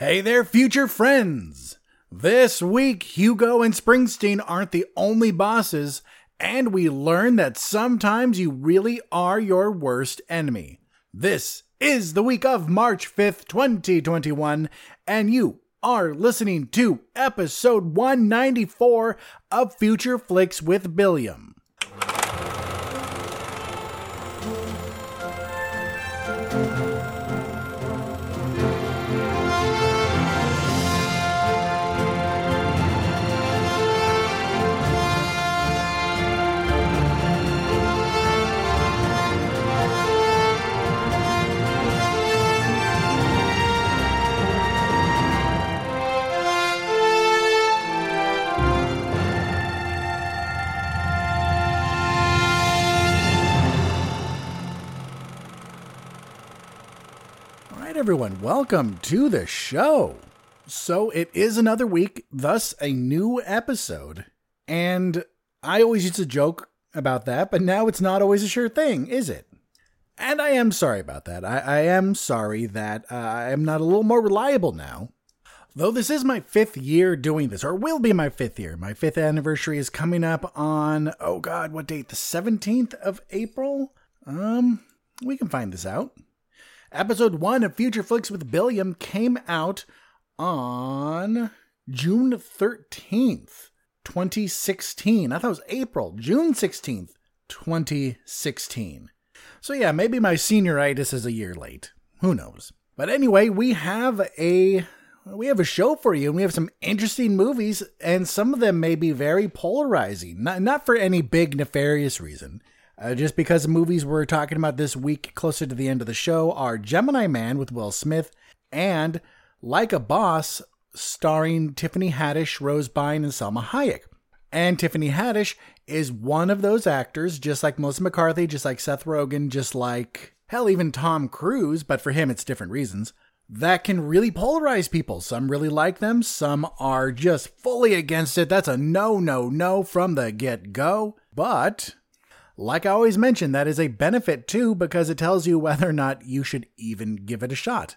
Hey there, future friends! This week, Hugo and Springsteen aren't the only bosses, and we learn that sometimes you really are your worst enemy. This is the week of March 5th, 2021, and you are listening to episode 194 of Future Flicks with Billiam. Everyone. Welcome to the show. So, it is another week, thus, a new episode. And I always used to joke about that, but now it's not always a sure thing, is it? And I am sorry about that. I, I am sorry that uh, I am not a little more reliable now. Though this is my fifth year doing this, or will be my fifth year. My fifth anniversary is coming up on, oh God, what date? The 17th of April? Um, we can find this out. Episode 1 of Future Flicks with Billiam came out on June 13th, 2016. I thought it was April, June 16th, 2016. So yeah, maybe my senioritis is a year late. Who knows? But anyway, we have a we have a show for you and we have some interesting movies and some of them may be very polarizing. Not not for any big nefarious reason. Uh, just because the movies we're talking about this week, closer to the end of the show, are Gemini Man with Will Smith and Like a Boss, starring Tiffany Haddish, Rose Byrne, and Salma Hayek. And Tiffany Haddish is one of those actors, just like Melissa McCarthy, just like Seth Rogen, just like, hell, even Tom Cruise, but for him it's different reasons, that can really polarize people. Some really like them, some are just fully against it. That's a no, no, no from the get go. But like I always mention, that is a benefit too because it tells you whether or not you should even give it a shot.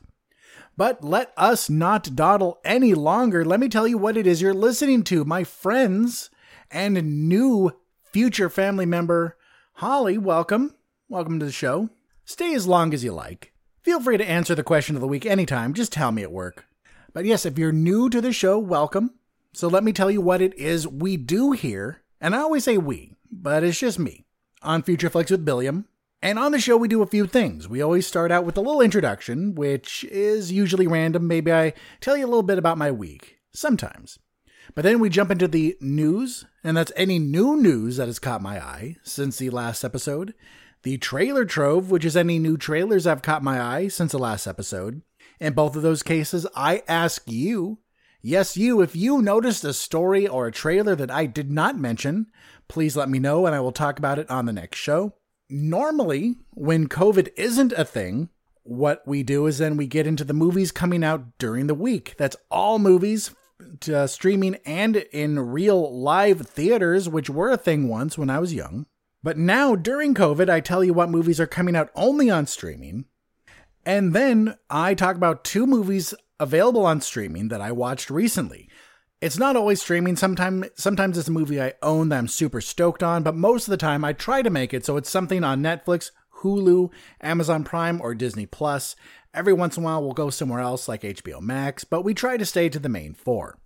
But let us not dawdle any longer. Let me tell you what it is you're listening to, my friends and new future family member, Holly. Welcome. Welcome to the show. Stay as long as you like. Feel free to answer the question of the week anytime. Just tell me at work. But yes, if you're new to the show, welcome. So let me tell you what it is we do here. And I always say we, but it's just me on Future with Billiam. And on the show, we do a few things. We always start out with a little introduction, which is usually random. Maybe I tell you a little bit about my week, sometimes. But then we jump into the news, and that's any new news that has caught my eye since the last episode. The trailer trove, which is any new trailers have caught my eye since the last episode. In both of those cases, I ask you, yes, you, if you noticed a story or a trailer that I did not mention, please let me know and I will talk about it on the next show. Normally, when COVID isn't a thing, what we do is then we get into the movies coming out during the week. That's all movies uh, streaming and in real live theaters, which were a thing once when I was young. But now, during COVID, I tell you what movies are coming out only on streaming. And then I talk about two movies available on streaming that I watched recently. It's not always streaming. Sometimes sometimes it's a movie I own that I'm super stoked on, but most of the time I try to make it so it's something on Netflix, Hulu, Amazon Prime, or Disney Plus. Every once in a while we'll go somewhere else like HBO Max, but we try to stay to the main four.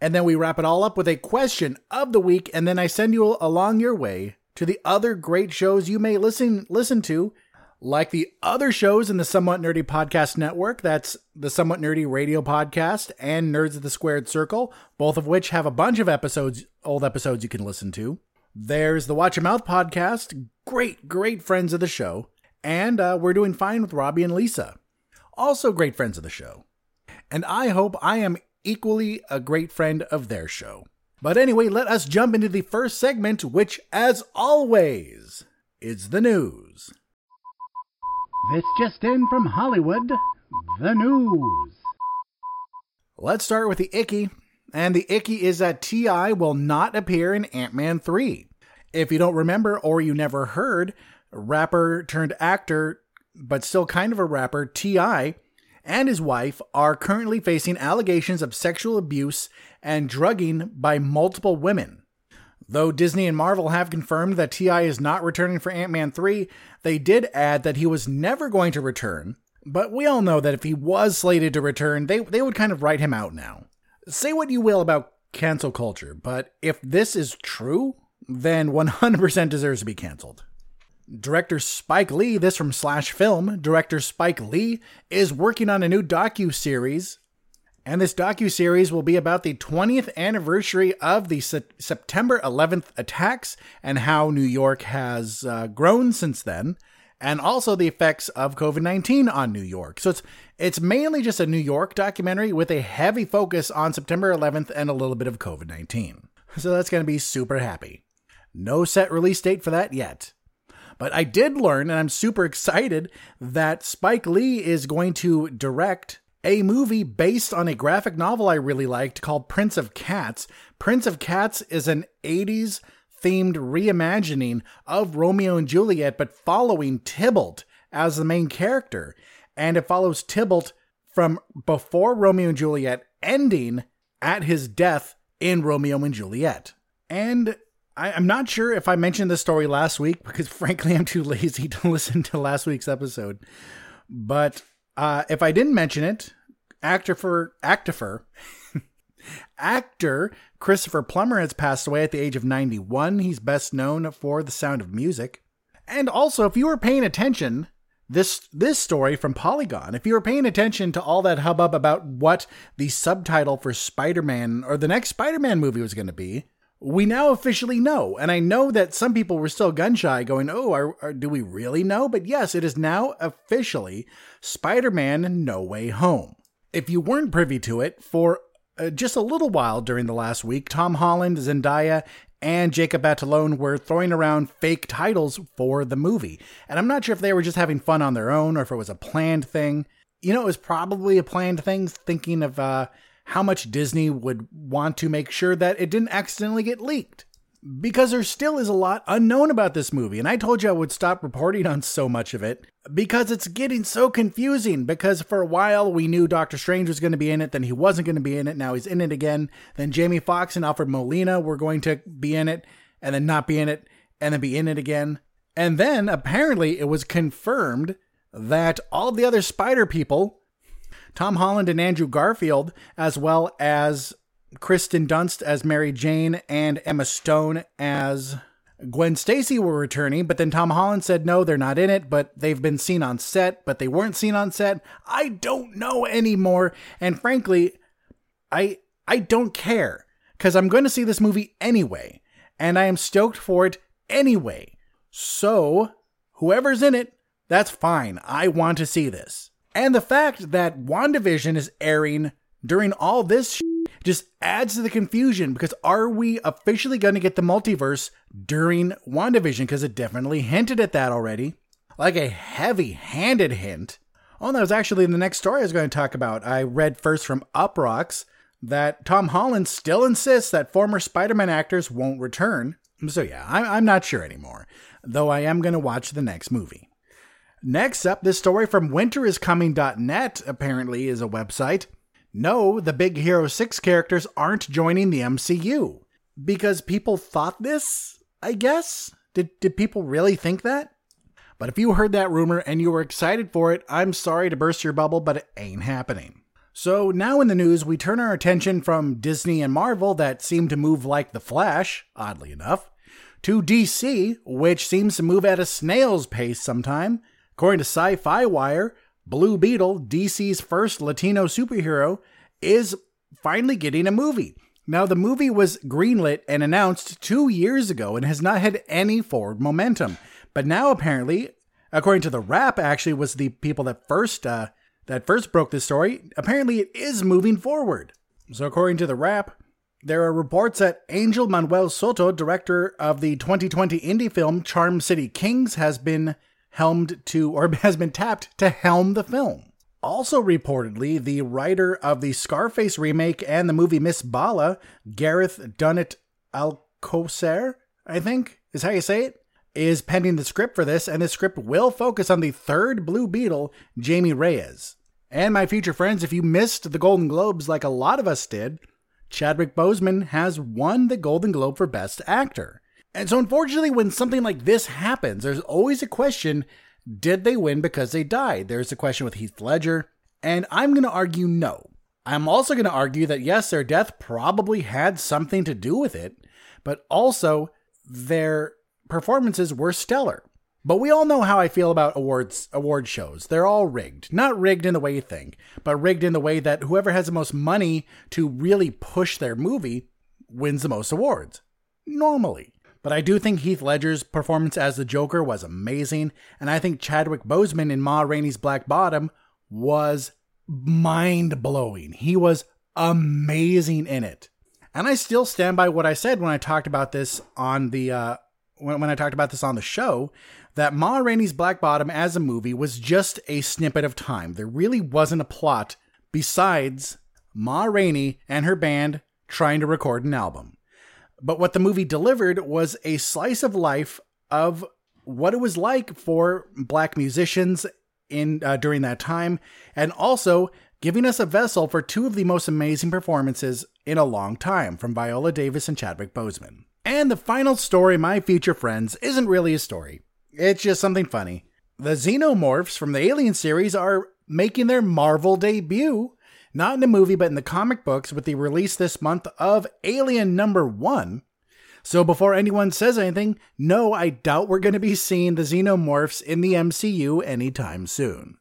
And then we wrap it all up with a question of the week, and then I send you along your way to the other great shows you may listen listen to like the other shows in the Somewhat Nerdy Podcast Network, that's the Somewhat Nerdy Radio Podcast and Nerds of the Squared Circle, both of which have a bunch of episodes, old episodes you can listen to. There's the Watch Your Mouth Podcast, great, great friends of the show. And uh, we're doing fine with Robbie and Lisa, also great friends of the show. And I hope I am equally a great friend of their show. But anyway, let us jump into the first segment, which, as always, is the news. This just in from Hollywood, the news. Let's start with the icky. And the icky is that T.I. will not appear in Ant Man 3. If you don't remember or you never heard, rapper turned actor, but still kind of a rapper, T.I. and his wife are currently facing allegations of sexual abuse and drugging by multiple women. Though Disney and Marvel have confirmed that T.I. is not returning for Ant Man 3, they did add that he was never going to return. But we all know that if he was slated to return, they, they would kind of write him out now. Say what you will about cancel culture, but if this is true, then 100% deserves to be canceled. Director Spike Lee, this from Slash Film, director Spike Lee is working on a new docu-series and this docu-series will be about the 20th anniversary of the Se- September 11th attacks and how New York has uh, grown since then and also the effects of COVID-19 on New York. So it's it's mainly just a New York documentary with a heavy focus on September 11th and a little bit of COVID-19. So that's going to be super happy. No set release date for that yet. But I did learn, and I'm super excited, that Spike Lee is going to direct a movie based on a graphic novel I really liked called Prince of Cats. Prince of Cats is an 80s themed reimagining of Romeo and Juliet, but following Tybalt as the main character. And it follows Tybalt from before Romeo and Juliet ending at his death in Romeo and Juliet. And I, am not sure if I mentioned this story last week because, frankly, I'm too lazy to listen to last week's episode. But uh, if I didn't mention it, actor for actor actor Christopher Plummer has passed away at the age of 91. He's best known for The Sound of Music. And also, if you were paying attention, this this story from Polygon, if you were paying attention to all that hubbub about what the subtitle for Spider-Man or the next Spider-Man movie was going to be, we now officially know. And I know that some people were still gun shy, going, oh, are, are, do we really know? But yes, it is now officially Spider Man No Way Home. If you weren't privy to it, for uh, just a little while during the last week, Tom Holland, Zendaya, and Jacob Batalon were throwing around fake titles for the movie. And I'm not sure if they were just having fun on their own or if it was a planned thing. You know, it was probably a planned thing, thinking of uh, how much Disney would want to make sure that it didn't accidentally get leaked. Because there still is a lot unknown about this movie, and I told you I would stop reporting on so much of it because it's getting so confusing. Because for a while we knew Doctor Strange was going to be in it, then he wasn't going to be in it, now he's in it again. Then Jamie Foxx and Alfred Molina were going to be in it, and then not be in it, and then be in it again. And then apparently it was confirmed that all the other Spider people Tom Holland and Andrew Garfield, as well as Kristen Dunst as Mary Jane and Emma Stone as Gwen Stacy were returning, but then Tom Holland said no, they're not in it, but they've been seen on set, but they weren't seen on set. I don't know anymore, and frankly, I I don't care cuz I'm going to see this movie anyway, and I am stoked for it anyway. So, whoever's in it, that's fine. I want to see this. And the fact that WandaVision is airing during all this just adds to the confusion because are we officially going to get the multiverse during WandaVision? Because it definitely hinted at that already. Like a heavy handed hint. Oh, that was actually the next story I was going to talk about. I read first from Uproxx that Tom Holland still insists that former Spider Man actors won't return. So, yeah, I'm not sure anymore, though I am going to watch the next movie. Next up, this story from winteriscoming.net apparently is a website. No, the Big Hero 6 characters aren't joining the MCU. Because people thought this, I guess? Did, did people really think that? But if you heard that rumor and you were excited for it, I'm sorry to burst your bubble, but it ain't happening. So now in the news, we turn our attention from Disney and Marvel that seem to move like the Flash, oddly enough, to DC, which seems to move at a snail's pace sometime, According to Sci Fi Wire, Blue Beetle, DC's first Latino superhero, is finally getting a movie. Now, the movie was greenlit and announced two years ago and has not had any forward momentum. But now, apparently, according to the Wrap, actually was the people that first uh, that first broke this story. Apparently, it is moving forward. So, according to the Wrap, there are reports that Angel Manuel Soto, director of the 2020 indie film Charm City Kings, has been helmed to, or has been tapped to helm the film. Also, reportedly, the writer of the Scarface remake and the movie Miss Bala, Gareth Dunnet Alcocer, I think is how you say it, is pending the script for this, and the script will focus on the third Blue Beetle, Jamie Reyes. And my future friends, if you missed the Golden Globes like a lot of us did, Chadwick Boseman has won the Golden Globe for Best Actor. And so, unfortunately, when something like this happens, there's always a question did they win because they died? There's a question with Heath Ledger, and I'm going to argue no. I'm also going to argue that yes, their death probably had something to do with it, but also their performances were stellar. But we all know how I feel about awards award shows. They're all rigged. Not rigged in the way you think, but rigged in the way that whoever has the most money to really push their movie wins the most awards. Normally. But I do think Heath Ledger's performance as the Joker was amazing, and I think Chadwick Boseman in Ma Rainey's Black Bottom was mind blowing. He was amazing in it. And I still stand by what I said when I talked about this on the uh, when, when I talked about this on the show that Ma Rainey's Black Bottom as a movie was just a snippet of time. There really wasn't a plot besides Ma Rainey and her band trying to record an album. But what the movie delivered was a slice of life of what it was like for black musicians in uh, during that time and also giving us a vessel for two of the most amazing performances in a long time from Viola Davis and Chadwick Boseman. And the final story, my future friends, isn't really a story. It's just something funny. The xenomorphs from the Alien series are making their Marvel debut, not in the movie, but in the comic books, with the release this month of Alien number one. So before anyone says anything, no, I doubt we're going to be seeing the xenomorphs in the MCU anytime soon.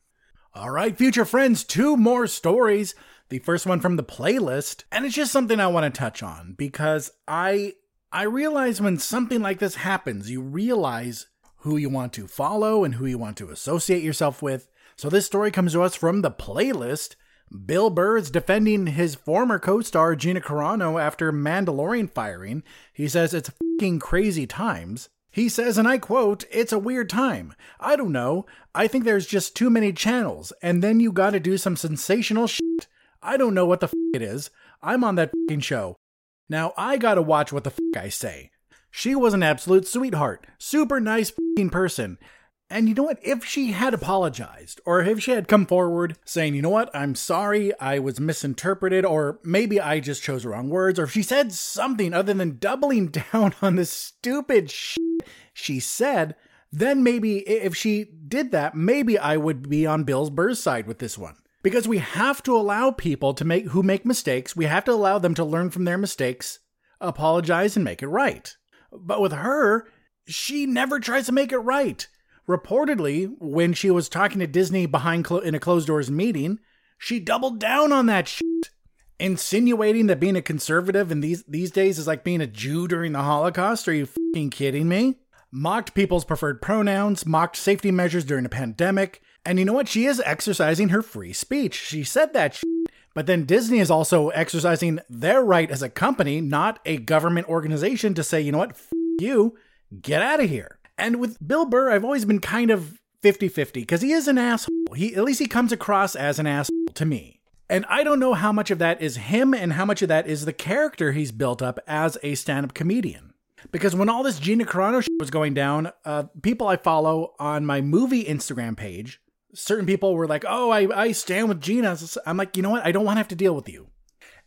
All right, future friends, two more stories. The first one from the playlist, and it's just something I want to touch on because I I realize when something like this happens, you realize who you want to follow and who you want to associate yourself with. So this story comes to us from the playlist. Bill Burr is defending his former co-star Gina Carano after Mandalorian firing. He says it's fucking crazy times. He says, and I quote, it's a weird time. I don't know. I think there's just too many channels, and then you gotta do some sensational shit. I don't know what the f it is. I'm on that fucking show. Now I gotta watch what the I say. She was an absolute sweetheart, super nice person. And you know what? If she had apologized, or if she had come forward saying, you know what, I'm sorry, I was misinterpreted, or maybe I just chose the wrong words, or if she said something other than doubling down on the stupid shit she said, then maybe if she did that, maybe I would be on Bill's Burr's side with this one. Because we have to allow people to make who make mistakes, we have to allow them to learn from their mistakes, apologize, and make it right. But with her, she never tries to make it right. Reportedly, when she was talking to Disney behind clo- in a closed doors meeting, she doubled down on that shit, insinuating that being a conservative in these these days is like being a Jew during the Holocaust. Are you fucking kidding me? Mocked people's preferred pronouns, mocked safety measures during a pandemic, and you know what? She is exercising her free speech. She said that shit. But then Disney is also exercising their right as a company, not a government organization, to say, you know what, F- you, get out of here. And with Bill Burr, I've always been kind of 50 50 because he is an asshole. He, at least he comes across as an asshole to me. And I don't know how much of that is him and how much of that is the character he's built up as a stand up comedian. Because when all this Gina Carano shit was going down, uh, people I follow on my movie Instagram page certain people were like, "Oh, I I stand with Gina." I'm like, you know what? I don't want to have to deal with you.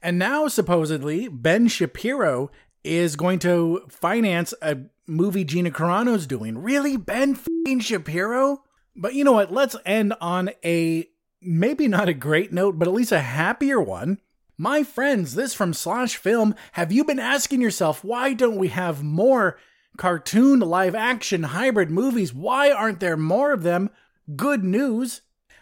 And now supposedly Ben Shapiro is going to finance a movie Gina Carano's doing. Really, Ben Shapiro? But you know what? Let's end on a maybe not a great note, but at least a happier one. My friends, this from Slash Film. Have you been asking yourself why don't we have more cartoon live action hybrid movies? Why aren't there more of them? Good news!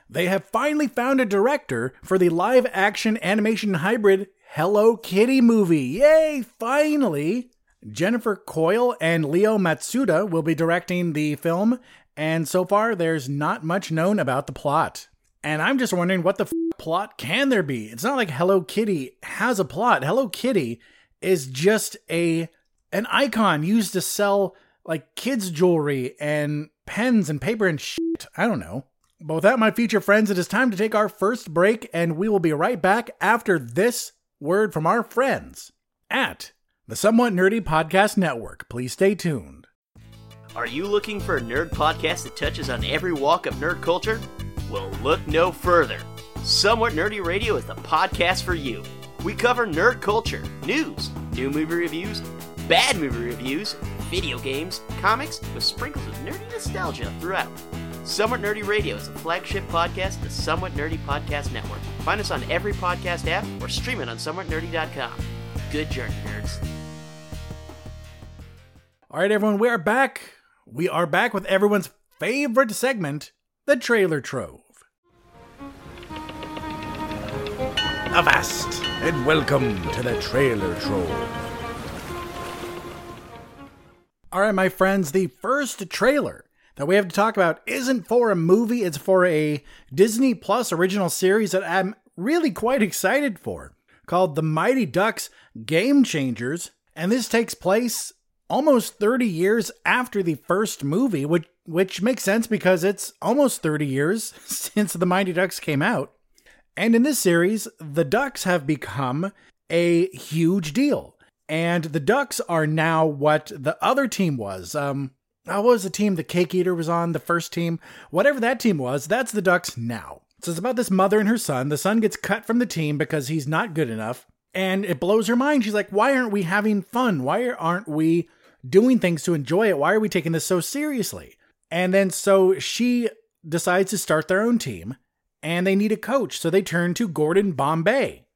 They have finally found a director for the live action animation hybrid Hello Kitty movie. Yay, finally! Jennifer Coyle and Leo Matsuda will be directing the film, and so far there's not much known about the plot. And I'm just wondering what the f- plot can there be? It's not like Hello Kitty has a plot. Hello Kitty is just a an icon used to sell like kids jewelry and pens and paper and shit. I don't know. But with that, my future friends, it is time to take our first break, and we will be right back after this word from our friends at the Somewhat Nerdy Podcast Network. Please stay tuned. Are you looking for a nerd podcast that touches on every walk of nerd culture? Well, look no further. Somewhat Nerdy Radio is the podcast for you. We cover nerd culture, news, new movie reviews, bad movie reviews, video games, comics, with sprinkles of nerdy nostalgia throughout. Somewhat Nerdy Radio is a flagship podcast of the Somewhat Nerdy Podcast Network. Find us on every podcast app or stream it on somewhatnerdy.com. Good journey, nerds. All right, everyone, we are back. We are back with everyone's favorite segment, the Trailer Trove. Avast and welcome to the Trailer Trove. All right, my friends, the first trailer that we have to talk about isn't for a movie, it's for a Disney Plus original series that I'm really quite excited for called The Mighty Ducks Game Changers. And this takes place almost 30 years after the first movie, which, which makes sense because it's almost 30 years since The Mighty Ducks came out. And in this series, the Ducks have become a huge deal. And the Ducks are now what the other team was. Um, what was the team the Cake Eater was on, the first team? Whatever that team was, that's the Ducks now. So it's about this mother and her son. The son gets cut from the team because he's not good enough. And it blows her mind. She's like, why aren't we having fun? Why aren't we doing things to enjoy it? Why are we taking this so seriously? And then so she decides to start their own team and they need a coach. So they turn to Gordon Bombay.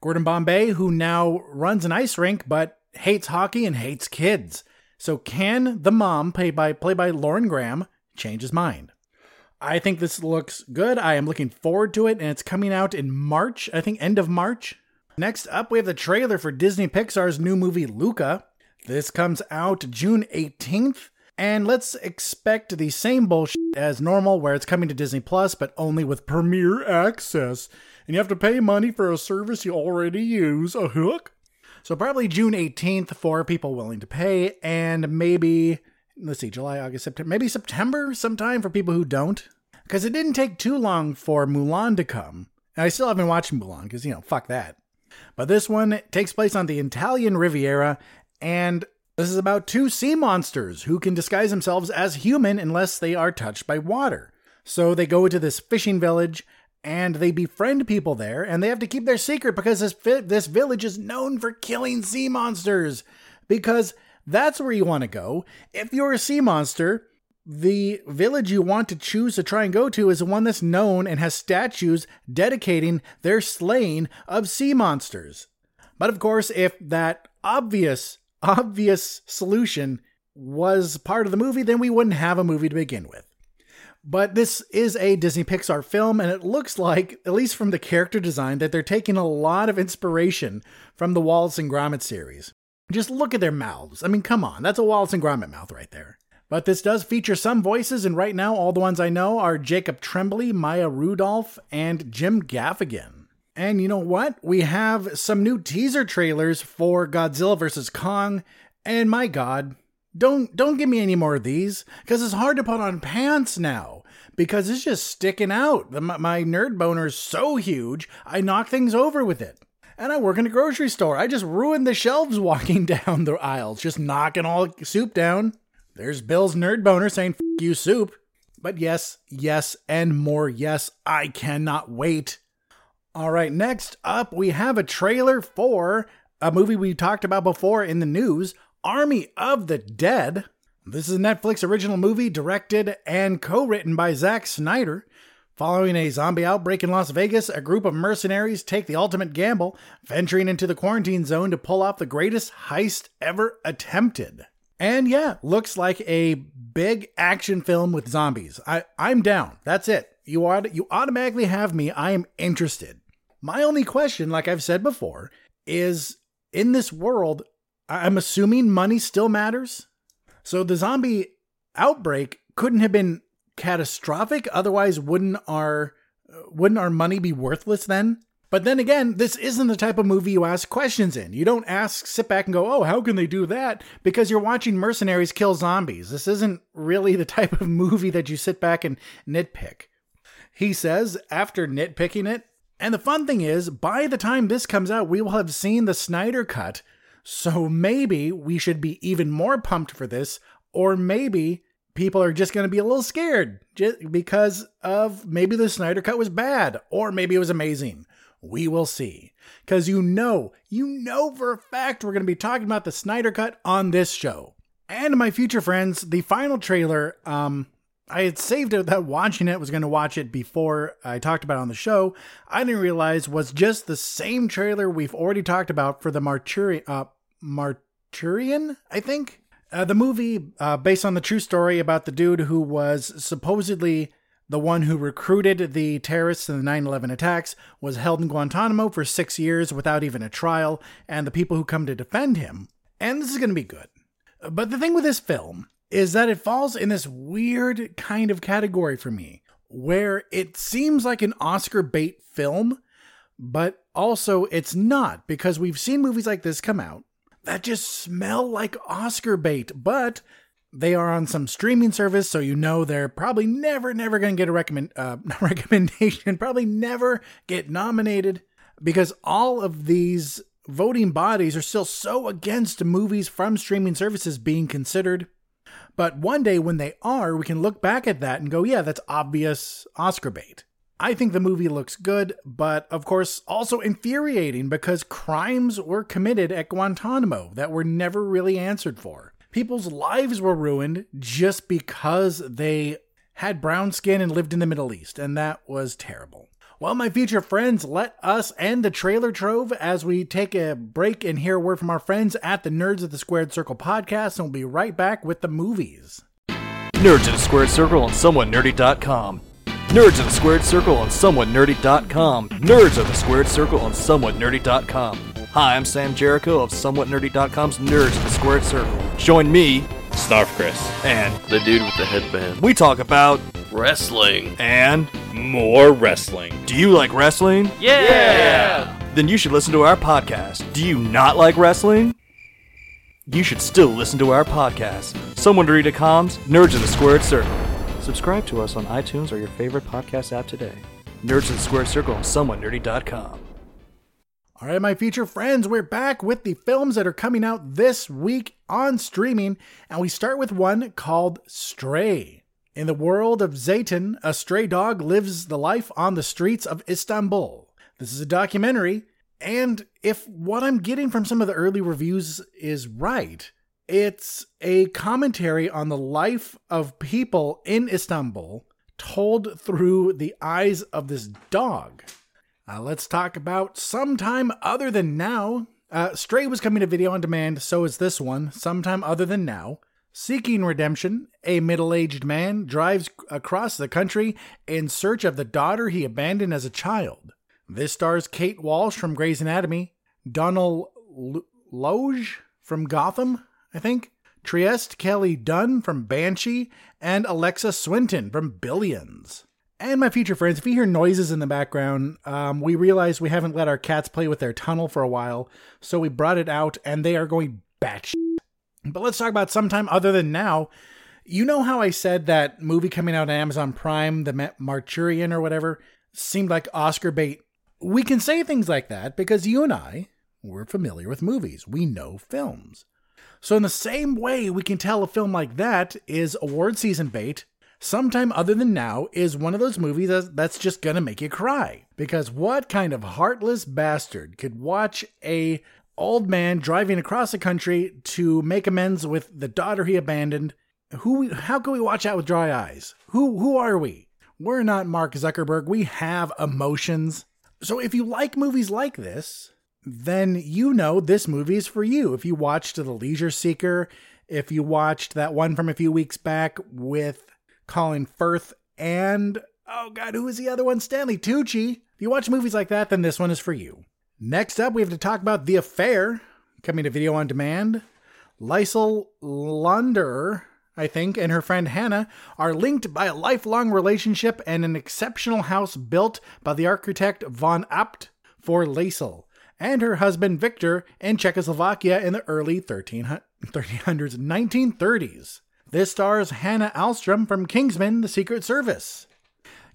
Gordon Bombay, who now runs an ice rink but hates hockey and hates kids. So can the mom, played by played by Lauren Graham, change his mind? I think this looks good. I am looking forward to it, and it's coming out in March. I think end of March. Next up, we have the trailer for Disney Pixar's new movie Luca. This comes out June 18th. And let's expect the same bullshit as normal, where it's coming to Disney Plus, but only with premiere access. And you have to pay money for a service you already use. A hook? So probably June 18th for people willing to pay, and maybe, let's see, July, August, September, maybe September sometime for people who don't. Because it didn't take too long for Mulan to come. And I still haven't watched Mulan, because, you know, fuck that. But this one takes place on the Italian Riviera, and this is about two sea monsters who can disguise themselves as human unless they are touched by water. So they go into this fishing village and they befriend people there and they have to keep their secret because this fi- this village is known for killing sea monsters because that's where you want to go. If you're a sea monster, the village you want to choose to try and go to is the one that's known and has statues dedicating their slaying of sea monsters. But of course, if that obvious obvious solution was part of the movie, then we wouldn't have a movie to begin with. But this is a Disney Pixar film, and it looks like, at least from the character design, that they're taking a lot of inspiration from the Wallace and Gromit series. Just look at their mouths. I mean, come on, that's a Wallace and Gromit mouth right there. But this does feature some voices, and right now, all the ones I know are Jacob Tremblay, Maya Rudolph, and Jim Gaffigan. And you know what? We have some new teaser trailers for Godzilla vs. Kong, and my god, don't don't give me any more of these because it's hard to put on pants now because it's just sticking out. My, my nerd boner is so huge, I knock things over with it. And I work in a grocery store. I just ruined the shelves walking down the aisles, just knocking all soup down. There's Bill's nerd boner saying "F you soup." But yes, yes, and more yes, I cannot wait. All right, next up, we have a trailer for a movie we talked about before in the news Army of the Dead. This is a Netflix original movie directed and co written by Zack Snyder. Following a zombie outbreak in Las Vegas, a group of mercenaries take the ultimate gamble, venturing into the quarantine zone to pull off the greatest heist ever attempted. And yeah, looks like a big action film with zombies. I, I'm down. That's it. You, ought, you automatically have me. I am interested. My only question, like I've said before, is in this world, I'm assuming money still matters. So the zombie outbreak couldn't have been catastrophic otherwise wouldn't our wouldn't our money be worthless then? But then again this isn't the type of movie you ask questions in. You don't ask sit back and go oh how can they do that? Because you're watching mercenaries kill zombies. This isn't really the type of movie that you sit back and nitpick. He says after nitpicking it and the fun thing is, by the time this comes out, we will have seen the Snyder Cut. So maybe we should be even more pumped for this, or maybe people are just going to be a little scared just because of maybe the Snyder Cut was bad or maybe it was amazing. We will see. Because you know, you know for a fact we're going to be talking about the Snyder Cut on this show. And my future friends, the final trailer, um, I had saved it that watching it was going to watch it before I talked about on the show. I didn't realize was just the same trailer we've already talked about for the Marturian, uh, Marturian, I think. Uh, the movie, uh, based on the true story about the dude who was supposedly the one who recruited the terrorists in the 9 11 attacks, was held in Guantanamo for six years without even a trial, and the people who come to defend him. And this is going to be good. But the thing with this film is that it falls in this weird kind of category for me, where it seems like an Oscar bait film, but also it's not, because we've seen movies like this come out that just smell like Oscar bait, but they are on some streaming service, so you know they're probably never, never going to get a recommend uh, recommendation, probably never get nominated because all of these voting bodies are still so against movies from streaming services being considered. But one day when they are, we can look back at that and go, yeah, that's obvious Oscar bait. I think the movie looks good, but of course also infuriating because crimes were committed at Guantanamo that were never really answered for. People's lives were ruined just because they had brown skin and lived in the Middle East, and that was terrible. Well, my future friends, let us end the trailer trove as we take a break and hear a word from our friends at the Nerds of the Squared Circle podcast, and we'll be right back with the movies. Nerds of the Squared Circle on someone SomewhatNerdy.com. Nerds of the Squared Circle on SomewhatNerdy.com. Nerds of the Squared Circle on SomewhatNerdy.com. Hi, I'm Sam Jericho of SomewhatNerdy.com's Nerds of the Squared Circle. Join me, Snarf Chris. and The dude with the headband. we talk about Wrestling. and More wrestling. do you like wrestling? Yeah! Then you should listen to our podcast. Do you not like wrestling? You should still listen to our podcast. SomewhatNerdy.com's Nerds of the Squared Circle. Subscribe to us on iTunes or your favorite podcast app today. Nerds of the Squared Circle on SomewhatNerdy.com. All right, my future friends, we're back with the films that are coming out this week on streaming, and we start with one called Stray. In the world of Zeytin, a stray dog lives the life on the streets of Istanbul. This is a documentary, and if what I'm getting from some of the early reviews is right, it's a commentary on the life of people in Istanbul told through the eyes of this dog. Uh, let's talk about sometime other than now. Uh, Stray was coming to video on demand, so is this one, sometime other than now. Seeking redemption, a middle aged man drives across the country in search of the daughter he abandoned as a child. This stars Kate Walsh from Grey's Anatomy, Donald L- Logue from Gotham, I think, Trieste Kelly Dunn from Banshee, and Alexa Swinton from Billions. And my future friends, if you hear noises in the background, um, we realize we haven't let our cats play with their tunnel for a while, so we brought it out and they are going batshit. But let's talk about sometime other than now. You know how I said that movie coming out on Amazon Prime, the Ma- Marturian or whatever, seemed like Oscar bait? We can say things like that because you and I, we're familiar with movies. We know films. So, in the same way, we can tell a film like that is award season bait sometime other than now is one of those movies that's- just gonna make you cry. Because what kind of heartless bastard could watch a old man driving across the country to make amends with the daughter he abandoned? Who how can we watch that with dry eyes? Who who are we? We're not mark zuckerberg. We have emotions. So if you like movies like this then you know this movie is for you if you watched the leisure seeker if you watched that one from a few weeks back with Colin Firth, and oh god, who is the other one? Stanley Tucci. If you watch movies like that, then this one is for you. Next up, we have to talk about The Affair, coming to video on demand. Lysel Lunder, I think, and her friend Hannah are linked by a lifelong relationship and an exceptional house built by the architect von Abt for Lysel and her husband Victor in Czechoslovakia in the early 1300s, 1930s. This stars Hannah Alstrom from Kingsman, The Secret Service.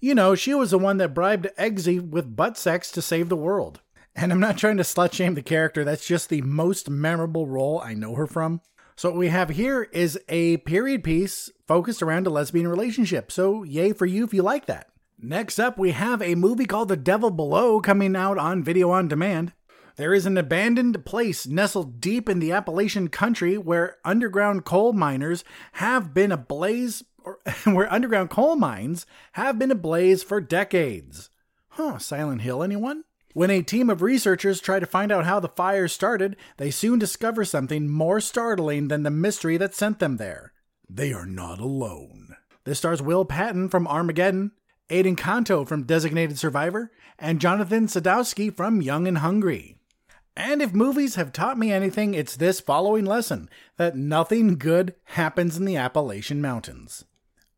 You know, she was the one that bribed Eggsy with butt sex to save the world. And I'm not trying to slut shame the character, that's just the most memorable role I know her from. So, what we have here is a period piece focused around a lesbian relationship. So, yay for you if you like that. Next up, we have a movie called The Devil Below coming out on video on demand. There is an abandoned place nestled deep in the Appalachian country where underground coal miners have been ablaze, or where underground coal mines have been ablaze for decades. Huh, Silent Hill, anyone? When a team of researchers try to find out how the fire started, they soon discover something more startling than the mystery that sent them there. They are not alone. This stars Will Patton from Armageddon, Aiden Canto from Designated Survivor, and Jonathan Sadowski from Young and Hungry. And if movies have taught me anything, it's this following lesson that nothing good happens in the Appalachian Mountains.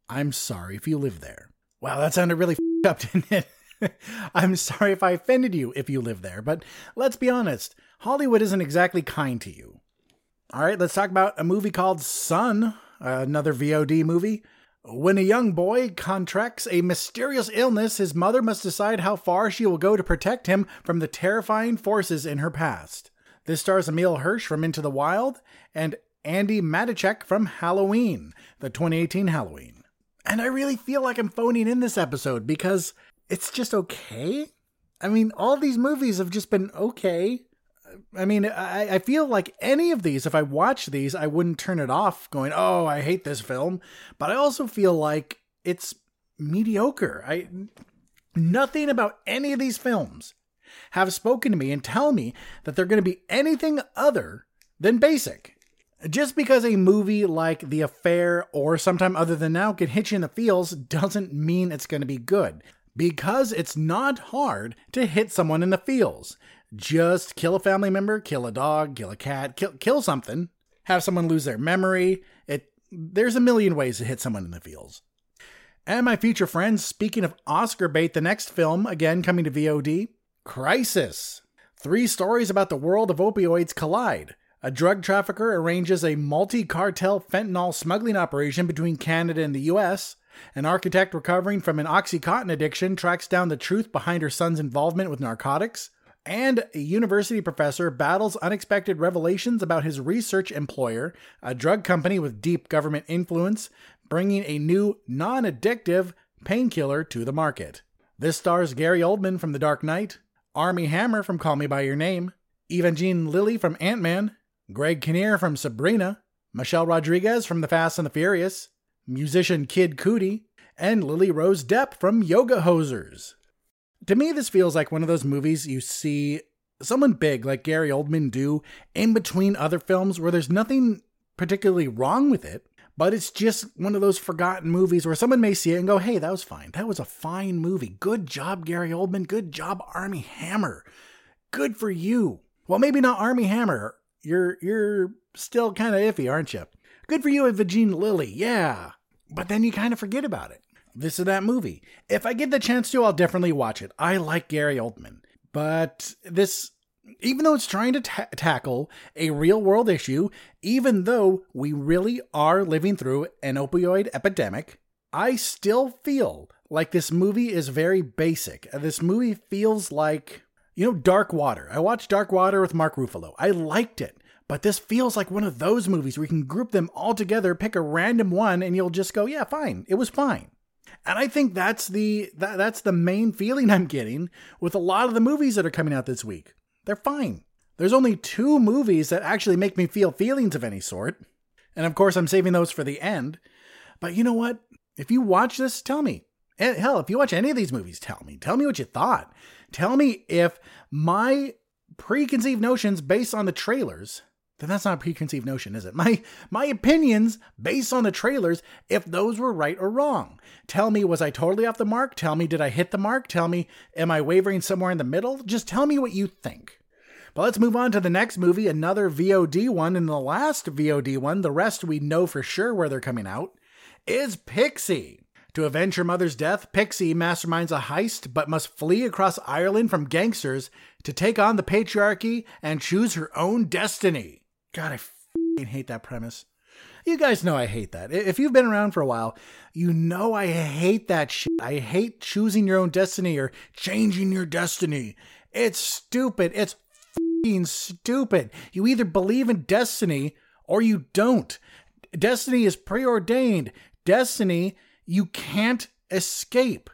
I'm sorry if you live there. Wow, that sounded really f- up, didn't it? I'm sorry if I offended you if you live there, but let's be honest, Hollywood isn't exactly kind to you. All right, let's talk about a movie called Sun, another VOD movie. When a young boy contracts a mysterious illness, his mother must decide how far she will go to protect him from the terrifying forces in her past. This stars Emile Hirsch from Into the Wild and Andi Matichak from Halloween, the 2018 Halloween. And I really feel like I'm phoning in this episode because it's just okay. I mean, all these movies have just been okay. I mean, I, I feel like any of these, if I watch these, I wouldn't turn it off going, oh, I hate this film. But I also feel like it's mediocre. I nothing about any of these films have spoken to me and tell me that they're going to be anything other than basic. Just because a movie like The Affair or sometime other than now can hit you in the feels doesn't mean it's going to be good because it's not hard to hit someone in the feels. Just kill a family member, kill a dog, kill a cat, kill kill something, have someone lose their memory. It there's a million ways to hit someone in the feels. And my future friends, speaking of Oscar bait, the next film, again coming to VOD, Crisis. Three stories about the world of opioids collide. A drug trafficker arranges a multi cartel fentanyl smuggling operation between Canada and the US. An architect recovering from an Oxycontin addiction tracks down the truth behind her son's involvement with narcotics. And a university professor battles unexpected revelations about his research employer, a drug company with deep government influence, bringing a new, non addictive painkiller to the market. This stars Gary Oldman from The Dark Knight, Armie Hammer from Call Me By Your Name, Evangeline Lilly from Ant Man, Greg Kinnear from Sabrina, Michelle Rodriguez from The Fast and the Furious, musician Kid Cudi, and Lily Rose Depp from Yoga Hosers. To me, this feels like one of those movies you see someone big like Gary Oldman do in between other films where there's nothing particularly wrong with it, but it's just one of those forgotten movies where someone may see it and go, hey, that was fine. That was a fine movie. Good job, Gary Oldman. Good job, Armie Hammer. Good for you. Well, maybe not Armie Hammer. You're you're still kind of iffy, aren't you? Good for you, Evangeline Lilly. Yeah. But then you kind of forget about it. This is that movie. If I get the chance to, I'll definitely watch it. I like Gary Oldman. But this, even though it's trying to ta- tackle a real world issue, even though we really are living through an opioid epidemic, I still feel like this movie is very basic. Uh, this movie feels like, you know, Dark Water. I watched Dark Water with Mark Ruffalo. I liked it. But this feels like one of those movies where you can group them all together, pick a random one, and you'll just go, yeah, fine. It was fine. And I think that's the that, that's the main feeling I'm getting with a lot of the movies that are coming out this week. They're fine. There's only two movies that actually make me feel feelings of any sort. And of course, I'm saving those for the end. But you know what? If you watch this, tell me. Eh, hell, if you watch any of these movies, tell me. Tell me what you thought. Tell me if my preconceived notions based on the trailers then that's not a preconceived notion, is it? My my opinions based on the trailers, if those were right or wrong. Tell me, was I totally off the mark? Tell me, did I hit the mark? Tell me, am I wavering somewhere in the middle? Just tell me what you think. But let's move on to the next movie, another VOD one, and the last VOD one, the rest we know for sure where they're coming out, is Pixie. To avenge her mother's death, Pixie masterminds a heist but must flee across Ireland from gangsters to take on the patriarchy and choose her own destiny. God, I hate that premise. You guys know I hate that. If you've been around for a while, you know I hate that shit. I hate choosing your own destiny or changing your destiny. It's stupid. It's stupid. You either believe in destiny or you don't. Destiny is preordained. Destiny, you can't escape.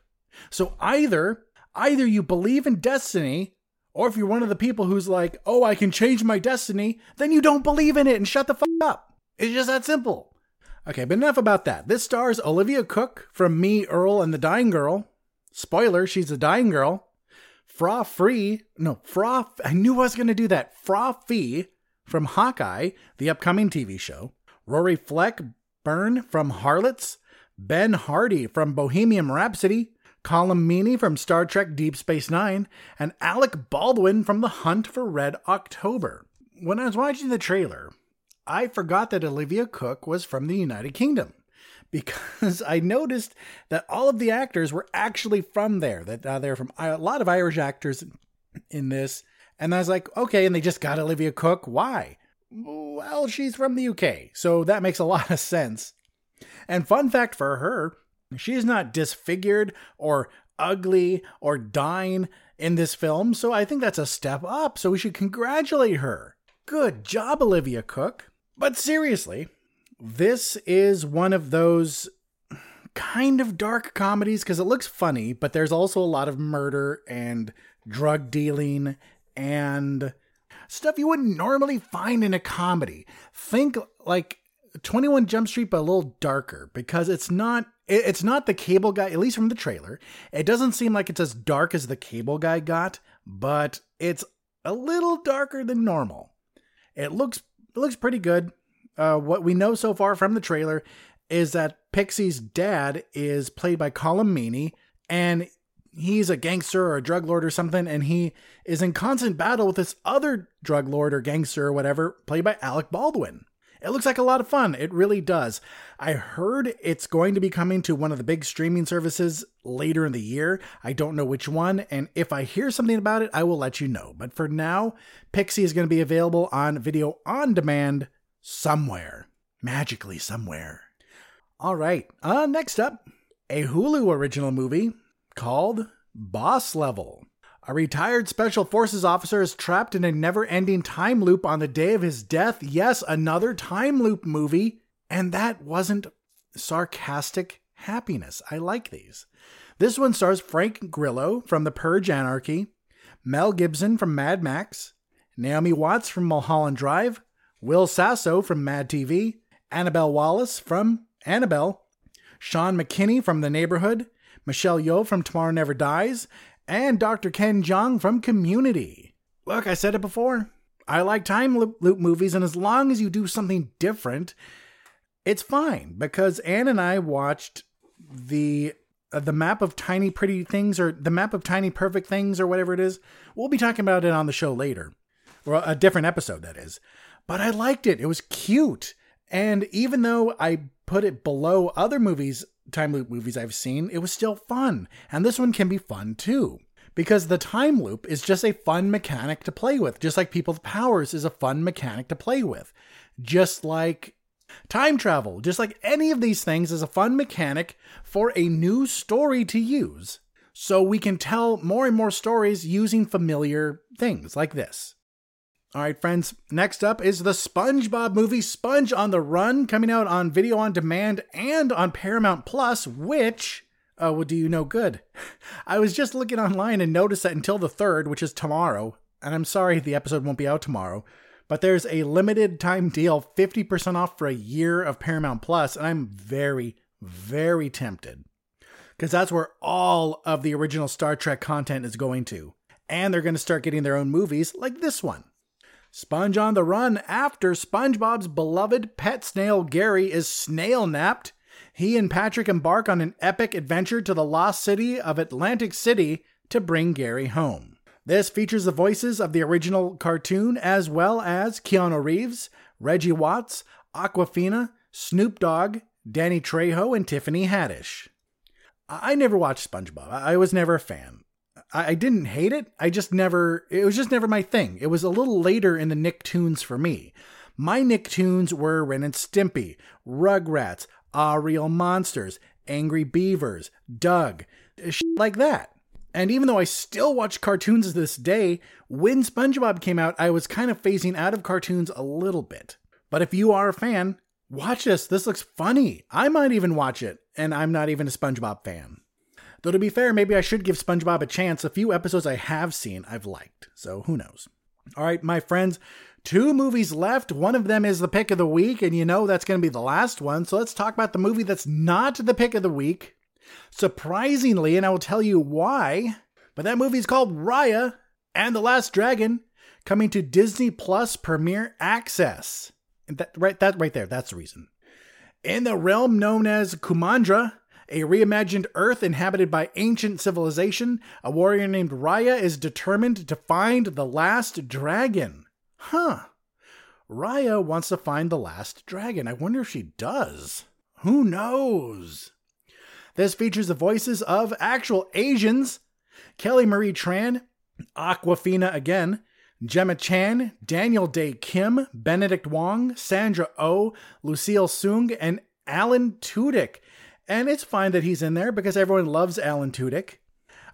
So either either you believe in destiny or if you're one of the people who's like, "Oh, I can change my destiny," then you don't believe in it and shut the fuck up. It's just that simple. Okay, but enough about that. This stars Olivia Cooke from Me, Earl, and the Dying Girl. Spoiler, she's a dying girl. Fra Free, no, Fra, I knew I was going to do that. Fra Fee from Hawkeye, the upcoming TV show. Rory Fleck Byrne from Harlots. Ben Hardy from Bohemian Rhapsody. Colm Meaney from Star Trek Deep Space Nine. And Alec Baldwin from The Hunt for Red October. When I was watching the trailer, I forgot that Olivia Cooke was from the United Kingdom because I noticed that all of the actors were actually from there. That uh, they're from a lot of Irish actors in this, and I was like, okay, and they just got Olivia Cooke. Why? Well, she's from the UK, so that makes a lot of sense. And fun fact for her, she's not disfigured or ugly or dying in this film, so I think that's a step up. So we should congratulate her. Good job, Olivia Cooke. But seriously, this is one of those kind of dark comedies because it looks funny, but there's also a lot of murder and drug dealing and stuff you wouldn't normally find in a comedy. Think like 21 Jump Street, but a little darker because it's not it's not the cable guy, at least from the trailer. It doesn't seem like it's as dark as the cable guy got, but it's a little darker than normal. It looks it looks pretty good. Uh, what we know so far from the trailer is that Pixie's dad is played by Colm Meaney, and he's a gangster or a drug lord or something, and he is in constant battle with this other drug lord or gangster or whatever, played by Alec Baldwin. It looks like a lot of fun. It really does. I heard it's going to be coming to one of the big streaming services later in the year. I don't know which one, and if I hear something about it, I will let you know. But for now, Pixie is going to be available on video on demand somewhere. Magically somewhere. All right, uh, next up, a Hulu original movie called Boss Level. A retired Special Forces officer is trapped in a never ending time loop on the day of his death. Yes, another time loop movie. And that wasn't sarcastic happiness. I like these. This one stars Frank Grillo from The Purge Anarchy, Mel Gibson from Mad Max, Naomi Watts from Mulholland Drive, Will Sasso from Mad TV, Annabelle Wallis from Annabelle, Sheaun McKinney from The Neighborhood, Michelle Yeoh from Tomorrow Never Dies, and Dr. Ken Jeong from Community. Look, I said it before. I like time loop movies, and as long as you do something different, it's fine. Because Anne and I watched the uh, the map of tiny pretty things, or the map of tiny perfect things, or whatever it is. We'll be talking about it on the show later, or a different episode that is but I liked it. It was cute. And even though I put it below other movies, time loop movies I've seen, it was still fun. And this one can be fun too. Because the time loop is just a fun mechanic to play with, just like People's Powers is a fun mechanic to play with. Just like time travel, just like any of these things is a fun mechanic for a new story to use. So we can tell more and more stories using familiar things like this. All right, friends, next up is the SpongeBob movie Sponge on the Run, coming out on video on demand and on Paramount Plus, which, uh, well, do you know good? I was just looking online and noticed that until the 3rd, which is tomorrow, and I'm sorry the episode won't be out tomorrow, but there's a limited time deal, 50% off for a year of Paramount Plus, and I'm very, very tempted. Because that's where all of the original Star Trek content is going to. And they're going to start getting their own movies like this one. Sponge on the run after SpongeBob's beloved pet snail Gary is snail napped. He and Patrick embark on an epic adventure to the lost city of Atlantic City to bring Gary home. This features the voices of the original cartoon as well as Keanu Reeves, Reggie Watts, Awkwafina, Snoop Dogg, Danny Trejo, and Tiffany Haddish. I never watched SpongeBob. I was never a fan. I, didn't hate it. I just never, it was just never my thing. It was a little later in the Nicktoons for me. My Nicktoons were Ren and Stimpy, Rugrats, Ah Real Monsters, Angry Beavers, Doug, like that. And even though I still watch cartoons to this day, when SpongeBob came out, I was kind of phasing out of cartoons a little bit. But if you are a fan, watch this. This looks funny. I might even watch it, and I'm not even a SpongeBob fan. Though to be fair, maybe I should give SpongeBob a chance. A few episodes I have seen, I've liked. So who knows? All right, my friends, two movies left. One of them is the pick of the week, and you know that's going to be the last one. So let's talk about the movie that's not the pick of the week. Surprisingly, and I will tell you why, but that movie is called Raya and the Last Dragon, coming to Disney Plus Premier Access. That right that right there, that's the reason. In the realm known as Kumandra, a reimagined Earth inhabited by ancient civilization, a warrior named Raya is determined to find the last dragon. Huh. Raya wants to find the last dragon. I wonder if she does. Who knows? This features the voices of actual Asians Kelly Marie Tran, Awkwafina again, Gemma Chan, Daniel Dae Kim, Benedict Wong, Sandra Oh, Lucille Soong, and Alan Tudyk. And it's fine that he's in there because everyone loves Alan Tudyk.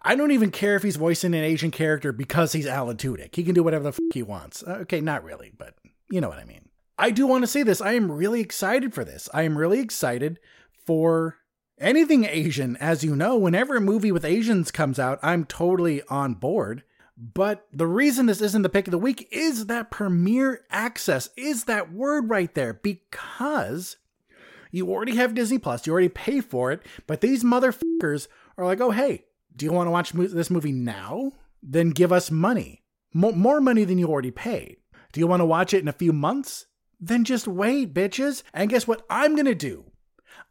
I don't even care if he's voicing an Asian character because he's Alan Tudyk. He can do whatever the f- he wants. Uh, okay, not really, but you know what I mean. I do want to say this. I am really excited for this. I am really excited for anything Asian. As you know, whenever a movie with Asians comes out, I'm totally on board. But the reason this isn't the pick of the week is that premiere access is that word right there because you already have Disney Plus, you already pay for it, but these motherfuckers are like, oh, hey, do you want to watch this movie now? Then give us money. more money than you already paid. Do you want to watch it in a few months? Then just wait, bitches. And guess what I'm going to do?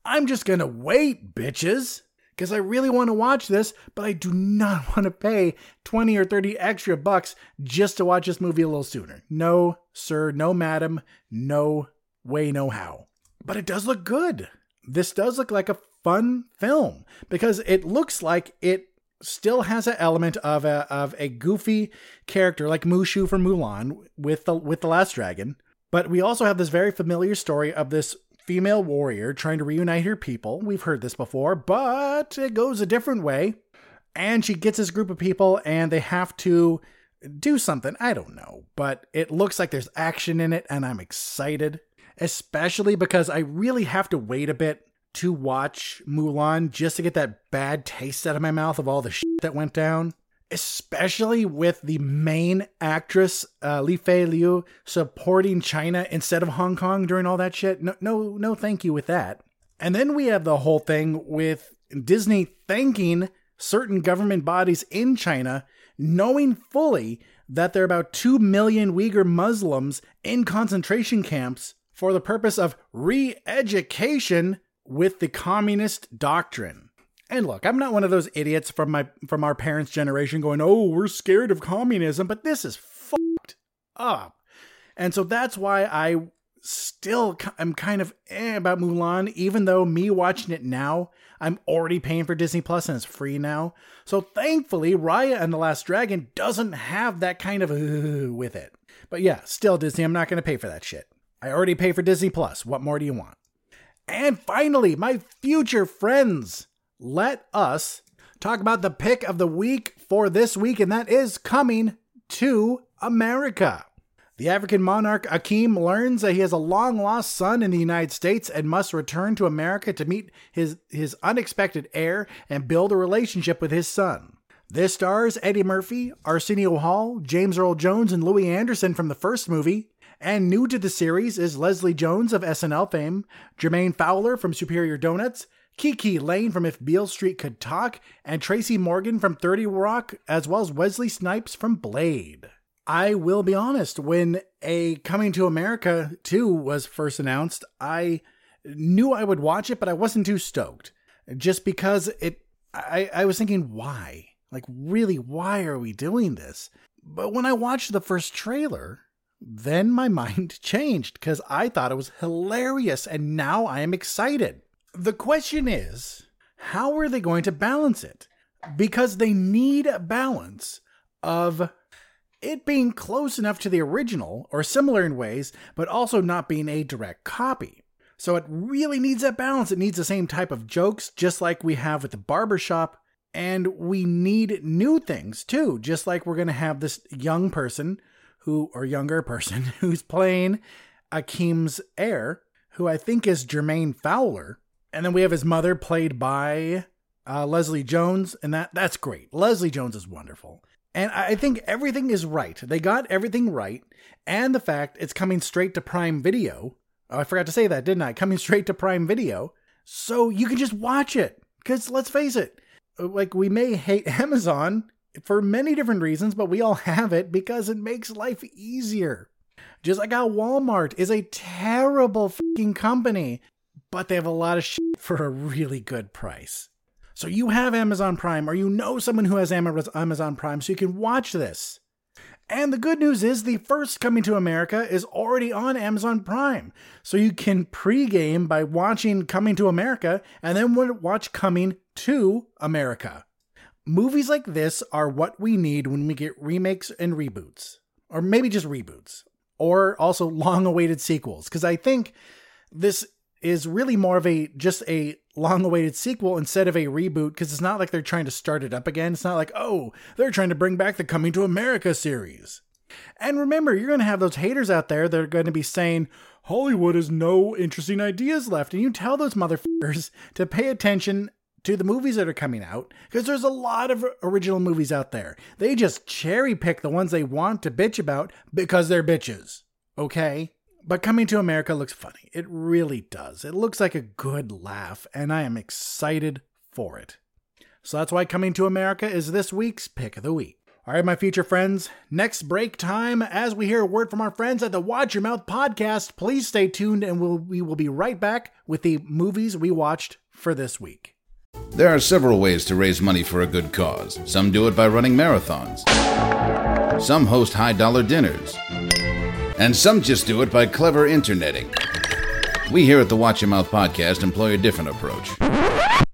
I'm just going to wait, bitches because I really want to watch this, but I do not want to pay 20 or 30 extra bucks just to watch this movie a little sooner. No, sir, no, madam, no way, no how. But it does look good. This does look like a fun film because it looks like it still has an element of a of a goofy character like Mushu from Mulan with the with the Last Dragon. But we also have this very familiar story of this female warrior trying to reunite her people. We've heard this before, but it goes a different way. And she gets this group of people and they have to do something. I don't know, but it looks like there's action in it and I'm excited, especially because I really have to wait a bit to watch Mulan just to get that bad taste out of my mouth of all the shit that went down especially with the main actress uh, Li Fei Liu supporting China instead of Hong Kong during all that shit. No, no, no, thank you with that. And then we have the whole thing with Disney thanking certain government bodies in China, knowing fully that there are about 2 million Uyghur Muslims in concentration camps for the purpose of re education with the communist doctrine. And look, I'm not one of those idiots from my from our parents' generation going, "Oh, we're scared of communism," but this is fucked up. And so that's why I still am kind of eh about Mulan, even though me watching it now, I'm already paying for Disney Plus and it's free now. So thankfully, Raya and the Last Dragon doesn't have that kind of with it. But yeah, still Disney, I'm not going to pay for that shit. I already pay for Disney Plus. What more do you want? And finally, my future friends let us talk about the pick of the week for this week, and that is coming to America. The African monarch Akeem learns that he has a long lost son in the United States and must return to America to meet his, his unexpected heir and build a relationship with his son. This stars Eddie Murphy, Arsenio Hall, James Earl Jones, and Louie Anderson from the first movie. And new to the series is Leslie Jones of SNL fame, Jermaine Fowler from Superior Donuts, KiKi Layne from If Beale Street Could Talk, and Tracy Morgan from 30 Rock, as well as Wesley Snipes from Blade. I will be honest, when a Coming to America 2 was first announced, I knew I would watch it, but I wasn't too stoked. Just because it I, I was thinking, why? Like, really, why are we doing this? But when I watched the first trailer, then my mind changed because I thought it was hilarious and now I am excited. The question is, how are they going to balance it? Because they need a balance of it being close enough to the original or similar in ways, but also not being a direct copy. So it really needs that balance. It needs the same type of jokes, just like we have with the barbershop. And we need new things too, just like we're going to have this young person who, or younger person, who's playing Akeem's heir, who I think is Jermaine Fowler. And then we have his mother played by uh, Leslie Jones, and that that's great. Leslie Jones is wonderful. And I think everything is right. They got everything right. And the fact it's coming straight to Prime Video. Oh, I forgot to say that, didn't I? Coming straight to Prime Video. So you can just watch it. Because let's face it, like we may hate Amazon for many different reasons, but we all have it because it makes life easier. Just like how Walmart is a terrible fucking company, but they have a lot of shit for a really good price. So you have Amazon Prime, or you know someone who has Amazon Prime, so you can watch this. And the good news is the first Coming to America is already on Amazon Prime. So you can pregame by watching Coming to America and then watch Coming to America. Movies like this are what we need when we get remakes and reboots, or maybe just reboots, or also long awaited sequels. Because I think this is really more of a just a long awaited sequel instead of a reboot because it's not like they're trying to start it up again. It's not like, oh, they're trying to bring back the Coming to America series. And remember, you're going to have those haters out there that are going to be saying, Hollywood has no interesting ideas left. And you tell those motherfuckers to pay attention to the movies that are coming out because there's a lot of original movies out there. They just cherry pick the ones they want to bitch about because they're bitches. Okay? But Coming to America looks funny. It really does. It looks like a good laugh, and I am excited for it. So that's why Coming to America is this week's pick of the week. All right, my future friends, next break time as we hear a word from our friends at the Watch Your Mouth podcast. Please stay tuned and we'll, we will be right back with the movies we watched for this week. There are several ways to raise money for a good cause. Some do it by running marathons, some host high dollar dinners and some just do it by clever interneting. We here at the Watch Your Mouth podcast employ a different approach.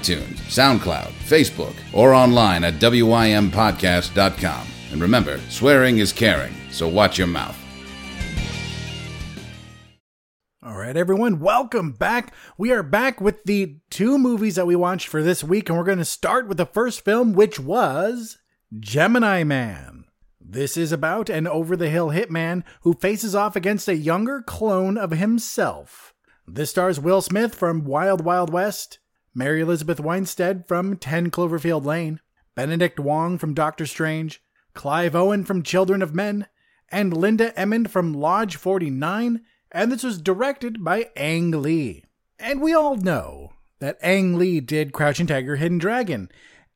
SoundCloud, Facebook, or online at WYMPodcast.com. And remember, swearing is caring, so watch your mouth. All right, everyone, welcome back. We are back with the two movies that we watched for this week, and we're going to start with the first film, which was Gemini Man. This is about an over the hill hitman who faces off against a younger clone of himself. This stars Will Smith from Wild Wild West, Mary Elizabeth Winstead from 10 Cloverfield Lane, Benedict Wong from Doctor Strange, Clive Owen from Children of Men, and Linda Emond from Lodge 49, and this was directed by Ang Lee. And we all know that Ang Lee did Crouching Tiger, Hidden Dragon.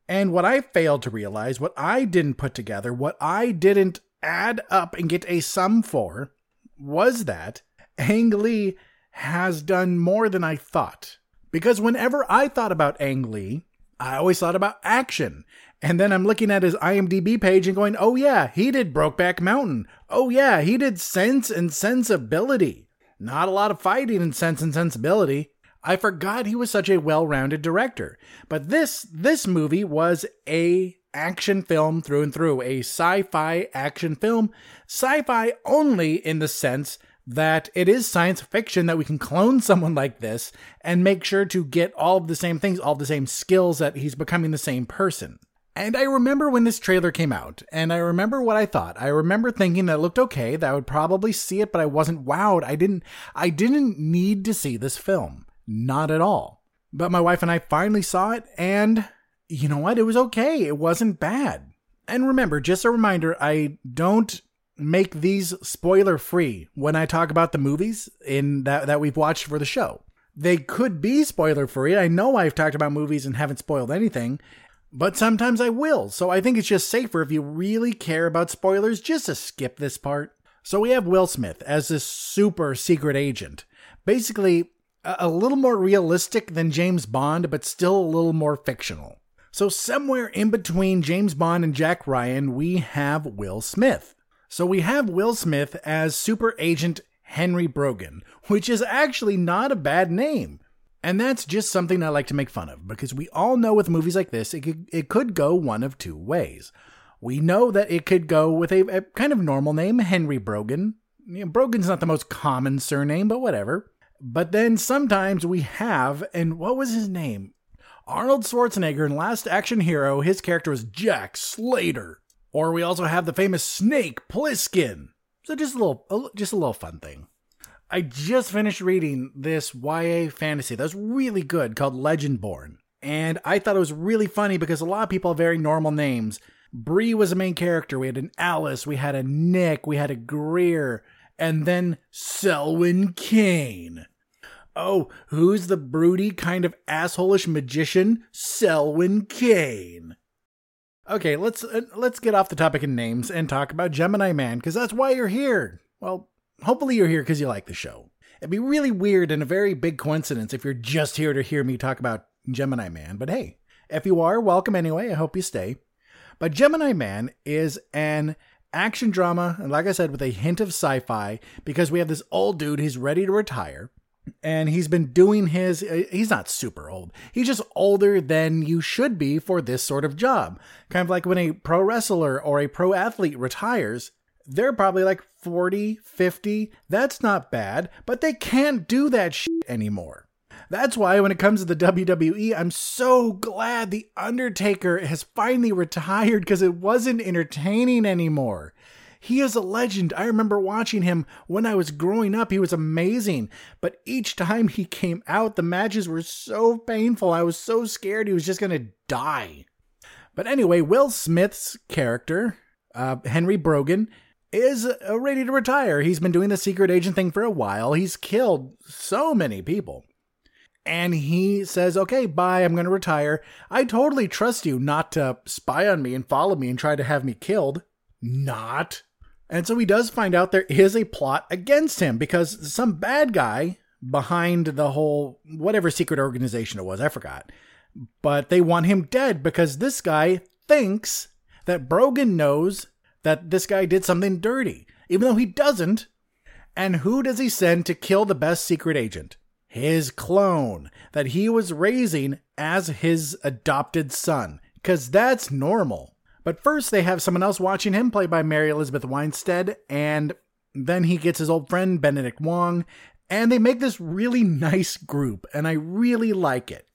And what I failed to realize, what I didn't put together, what I didn't add up and get a sum for, was that Ang Lee has done more than I thought. Because whenever I thought about Ang Lee, I always thought about action. And then I'm looking at his IMDb page and going, oh yeah, he did Brokeback Mountain. Oh yeah, he did Sense and Sensibility. Not a lot of fighting in Sense and Sensibility. I forgot he was such a well-rounded director. But this this movie was a action film through and through, a sci-fi action film. Sci-fi only in the sense that it is science fiction that we can clone someone like this and make sure to get all of the same things, all the same skills that he's becoming the same person. And I remember when this trailer came out, and I remember what I thought. I remember thinking that it looked okay, that I would probably see it, but I wasn't wowed. I didn't I didn't need to see this film. Not at all. But my wife and I finally saw it, and you know what? It was okay. It wasn't bad. And remember, just a reminder, I don't make these spoiler free when I talk about the movies in that, that we've watched for the show. They could be spoiler free. I know I've talked about movies and haven't spoiled anything, but sometimes I will. So I think it's just safer if you really care about spoilers just to skip this part. So we have Will Smith as this super secret agent. Basically, a little more realistic than James Bond, but still a little more fictional. So, somewhere in between James Bond and Jack Ryan, we have Will Smith. So, we have Will Smith as Super Agent Henry Brogan, which is actually not a bad name. And that's just something I like to make fun of because we all know with movies like this, it could, it could go one of two ways. We know that it could go with a, a kind of normal name, Henry Brogan. You know, Brogan's not the most common surname, but whatever. But then sometimes we have, and what was his name? Arnold Schwarzenegger in Last Action Hero, his character was Jack Slater. Or we also have the famous Snake Plissken. So just a little, just a little fun thing. I just finished reading this YA fantasy that was really good called Legendborn. And I thought it was really funny because a lot of people have very normal names. Bree was a main character. We had an Alice, we had a Nick, we had a Greer, and then Selwyn Kane. Oh, who's the broody kind of assholeish magician? Selwyn Kane. Okay, let's uh, let's get off the topic of names and talk about Gemini Man because that's why you're here. Well, hopefully you're here because you like the show. It'd be really weird and a very big coincidence if you're just here to hear me talk about Gemini Man. But hey, if you are, welcome anyway. I hope you stay. But Gemini Man is an action drama, and like I said, with a hint of sci-fi because we have this old dude. He's ready to retire and he's been doing his uh, he's not super old. He's just older than you should be for this sort of job. Kind of like when a pro wrestler or a pro athlete retires they're probably like 40 50 that's not bad but they can't do that shit anymore. That's why when it comes to the WWE, I'm so glad The Undertaker has finally retired because it wasn't entertaining anymore. He is a legend. I remember watching him when I was growing up. He was amazing. But each time he came out, the matches were so painful. I was so scared he was just going to die. But anyway, Will Smith's character, uh, Henry Brogan, is uh, ready to retire. He's been doing the secret agent thing for a while. He's killed so many people. And he says, okay, bye, I'm going to retire. I totally trust you not to spy on me and follow me and try to have me killed. Not. And so he does find out there is a plot against him because some bad guy behind the whole whatever secret organization it was, I forgot. But they want him dead because this guy thinks that Brogan knows that this guy did something dirty, even though he doesn't. And who does he send to kill the best secret agent? His clone that he was raising as his adopted son, because that's normal. But first, they have someone else watching him, played by Mary Elizabeth Winstead, and then he gets his old friend Benedict Wong, and they make this really nice group, and I really like it.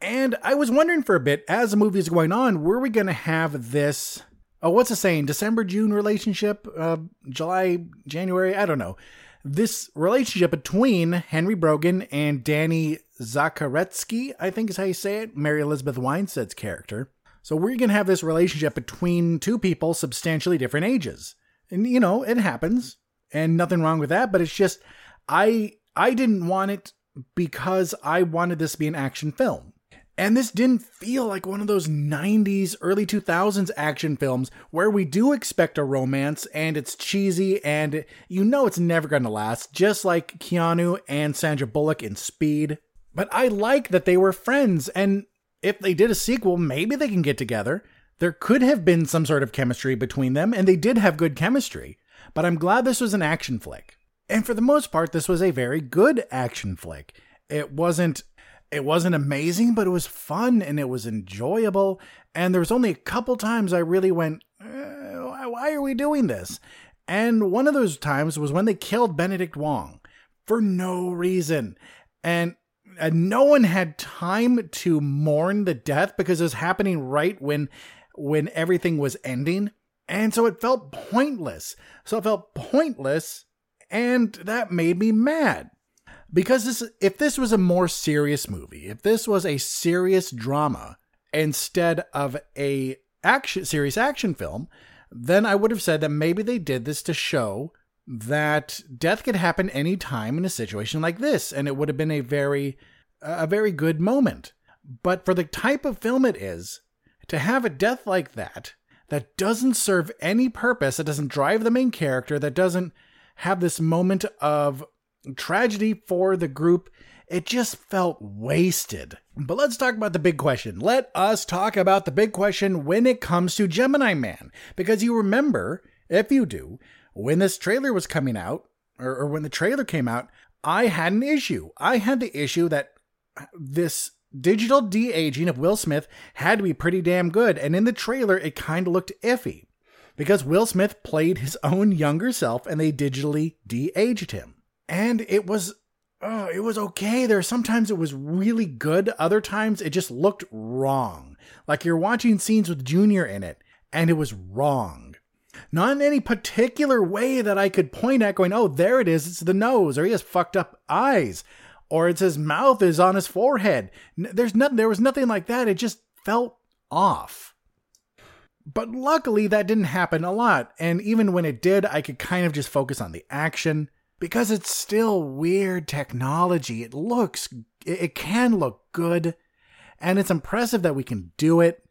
And I was wondering for a bit, as the movie is going on, were we going to have this? Oh, what's the saying? December June relationship? Uh, July January? I don't know. This relationship between Henry Brogan and Danny Zakaretsky, I think is how you say it, Mary Elizabeth Winstead's character. So we're going to have this relationship between two people substantially different ages. And you know, it happens and nothing wrong with that, but it's just I I didn't want it because I wanted this to be an action film. And this didn't feel like one of those 90s, early 2000s action films where we do expect a romance and it's cheesy and you know it's never going to last, just like Keanu and Sandra Bullock in Speed. But I like that they were friends and if they did a sequel, maybe they can get together. There could have been some sort of chemistry between them, and they did have good chemistry. But I'm glad this was an action flick. And for the most part, this was a very good action flick. It wasn't it wasn't amazing, but it was fun and it was enjoyable. And there was only a couple times I really went, eh, why are we doing this? And one of those times was when they killed Benedict Wong for no reason. And and no one had time to mourn the death because it was happening right when when everything was ending. And so it felt pointless. So it felt pointless and that made me mad. Because this if this was a more serious movie if this was a serious drama instead of a action serious action film then i would have said that maybe they did this to show that death could happen any time in a situation like this and it would have been a very a very good moment but for the type of film it is to have a death like that that doesn't serve any purpose that doesn't drive the main character that doesn't have this moment of tragedy for the group it just felt wasted. But let's talk about the big question. Let us talk about the big question when it comes to Gemini Man. Because you remember, if you do, when this trailer was coming out, or, or when the trailer came out, I had an issue. I had the issue that this digital de aging of Will Smith had to be pretty damn good. And in the trailer, it kind of looked iffy because Will Smith played his own younger self and they digitally de aged him. And it was. Oh, it was okay. There sometimes it was really good. Other times it just looked wrong. Like you're watching scenes with Junior in it, and it was wrong. Not in any particular way that I could point at, going, oh, there it is, it's the nose, or he has fucked up eyes, or it's his mouth is on his forehead. There's nothing, there was nothing like that. It just felt off. But luckily, that didn't happen a lot, and even when it did, I could kind of just focus on the action because it's still weird technology. It looks, it can look good, and it's impressive that we can do it.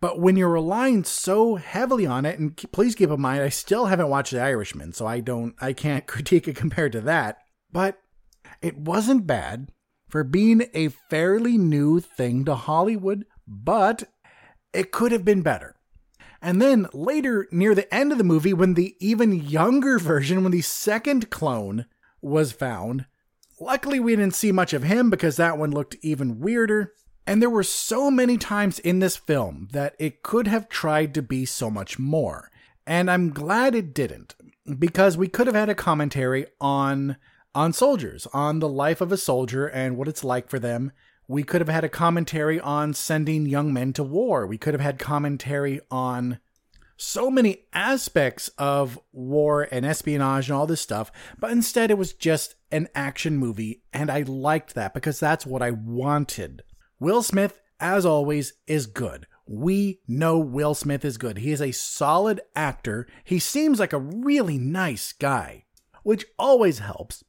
But when you're relying so heavily on it, and please keep in mind, I still haven't watched The Irishman, so I don't, I can't critique it compared to that. But it wasn't bad for being a fairly new thing to Hollywood, but it could have been better. And then later, near the end of the movie, when the even younger version, when the second clone was found, luckily we didn't see much of him because that one looked even weirder. And there were so many times in this film that it could have tried to be so much more. And I'm glad it didn't, because we could have had a commentary on on soldiers, on the life of a soldier and what it's like for them. We could have had a commentary on sending young men to war. We could have had commentary on so many aspects of war and espionage and all this stuff, but instead it was just an action movie, and I liked that because that's what I wanted. Will Smith, as always, is good. We know Will Smith is good. He is a solid actor. He seems like a really nice guy, which always helps.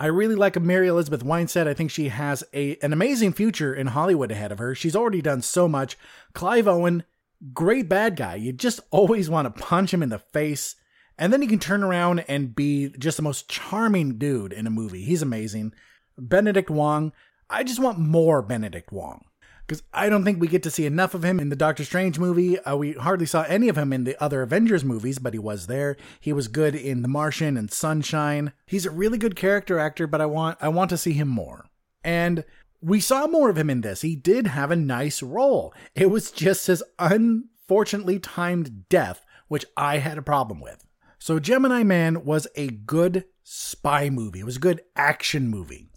I really like Mary Elizabeth Winstead. I think she has a an amazing future in Hollywood ahead of her. She's already done so much. Clive Owen, great bad guy. You just always want to punch him in the face. And then he can turn around and be just the most charming dude in a movie. He's amazing. Benedict Wong, I just want more Benedict Wong because I don't think we get to see enough of him in the Doctor Strange movie. Uh, we hardly saw any of him in the other Avengers movies, but he was there. He was good in The Martian and Sunshine. He's a really good character actor, but I want I want to see him more. And we saw more of him in this. He did have a nice role. It was just his unfortunately timed death, which I had a problem with. So Gemini Man was a good spy movie. It was a good action movie.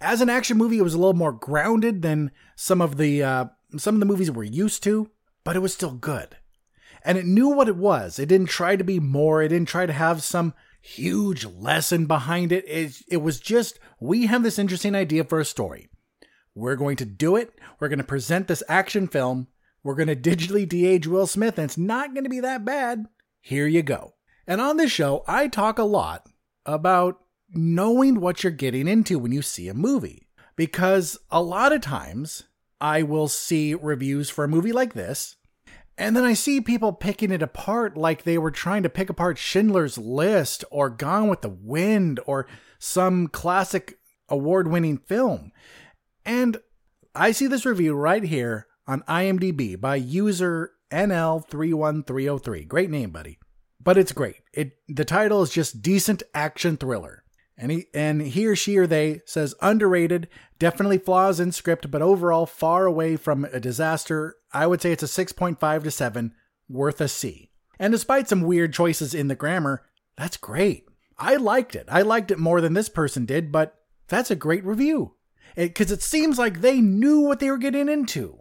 As an action movie, it was a little more grounded than some of the uh, some of the movies we're used to, but it was still good. And it knew what it was. It didn't try to be more. It didn't try to have some huge lesson behind it. It, it was just, we have this interesting idea for a story. We're going to do it. We're going to present this action film. We're going to digitally de-age Will Smith, and it's not going to be that bad. Here you go. And on this show, I talk a lot about knowing what you're getting into when you see a movie. Because a lot of times I will see reviews for a movie like this, and then I see people picking it apart like they were trying to pick apart Schindler's List or Gone with the Wind or some classic award winning film. And I see this review right here on IMDb by user NL31303. Great name, buddy. But it's great. It the title is just decent action thriller. And he and he or she or they says underrated, definitely flaws in script, but overall far away from a disaster. I would say it's a 6.5 to 7, worth a C. And despite some weird choices in the grammar, that's great. I liked it. I liked it more than this person did, but that's a great review. Because it, it seems like they knew what they were getting into.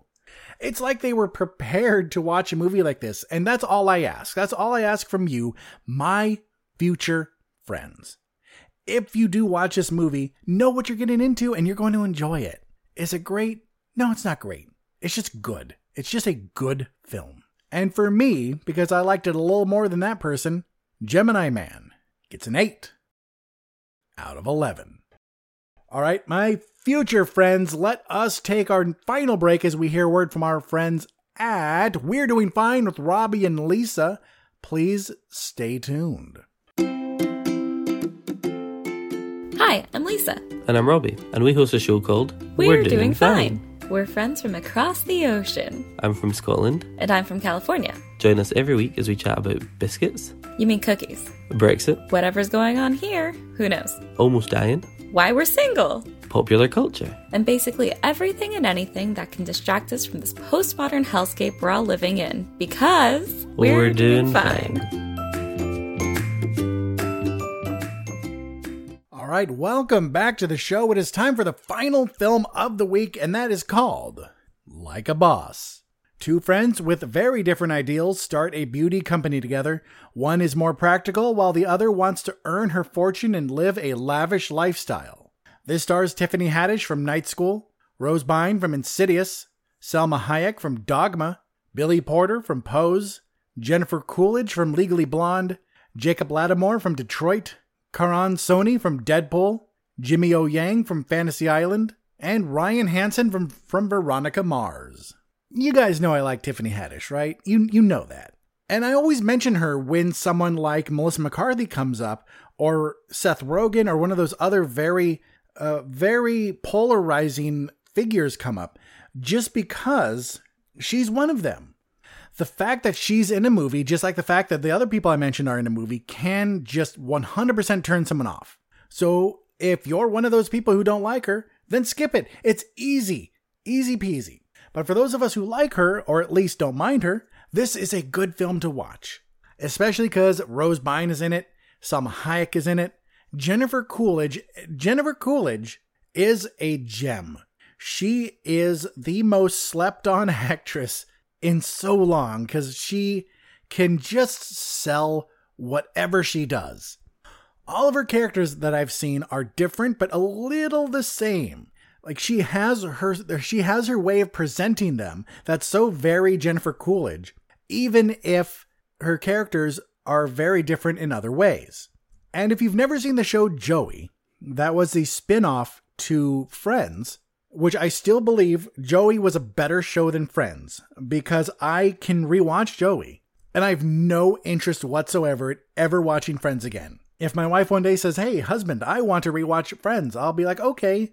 It's like they were prepared to watch a movie like this, and that's all I ask. That's all I ask from you, my future friends if you do watch this movie, know what you're getting into and you're going to enjoy it. Is it great? No, it's not great. It's just good. It's just a good film. And for me, because I liked it a little more than that person, Gemini Man gets an 8 out of 11. All right, my future friends, let us take our final break as we hear word from our friends at We're Doing Fine with Robbie and Lisa. Please stay tuned. Hi, I'm Lisa. And I'm Robbie, and we host a show called We're, We're Doing, Doing fine. fine. We're friends from across the ocean. I'm from Scotland. And I'm from California. Join us every week as we chat about biscuits, You mean cookies? Brexit. Whatever's going on here, who knows? Almost dying. Why we're single. Popular culture. And basically everything and anything that can distract us from this postmodern hellscape we're all living in. Because we're, We're doing fine. All right, welcome back to the show. It is time for the final film of the week, and that is called Like a Boss. Two friends with very different ideals start a beauty company together. One is more practical, while the other wants to earn her fortune and live a lavish lifestyle. This stars Tiffany Haddish from Night School, Rose Byrne from Insidious, Salma Hayek from Dogma, Billy Porter from Pose, Jennifer Coolidge from Legally Blonde, Jacob Latimore from Detroit, Karan Soni from Deadpool, Jimmy O Yang from Fantasy Island, and Ryan Hansen from, from Veronica Mars. You guys know I like Tiffany Haddish, right? You you know that. And I always mention her when someone like Melissa McCarthy comes up, or Seth Rogen, or one of those other very, uh, very polarizing figures come up, just because she's one of them. The fact that she's in a movie, just like the fact that the other people I mentioned are in a movie, can just 100% turn someone off. So if you're one of those people who don't like her, then skip it. It's easy, easy peasy. But for those of us who like her, or at least don't mind her, this is a good film to watch. Especially because Rose Byrne is in it, Salma Hayek is in it, Jennifer Coolidge. Jennifer Coolidge is a gem. She is the most slept on actress in so long because she can just sell whatever she does. All of her characters that I've seen are different, but a little the same. Like she has her, she has her way of presenting them that's so very Jennifer Coolidge, even if her characters are very different in other ways. And if you've never seen the show Joey, that was the spin off to Friends, which I still believe Joey was a better show than Friends because I can rewatch Joey and I have no interest whatsoever in ever watching Friends again. If my wife one day says, Hey, husband, I want to rewatch Friends, I'll be like, Okay,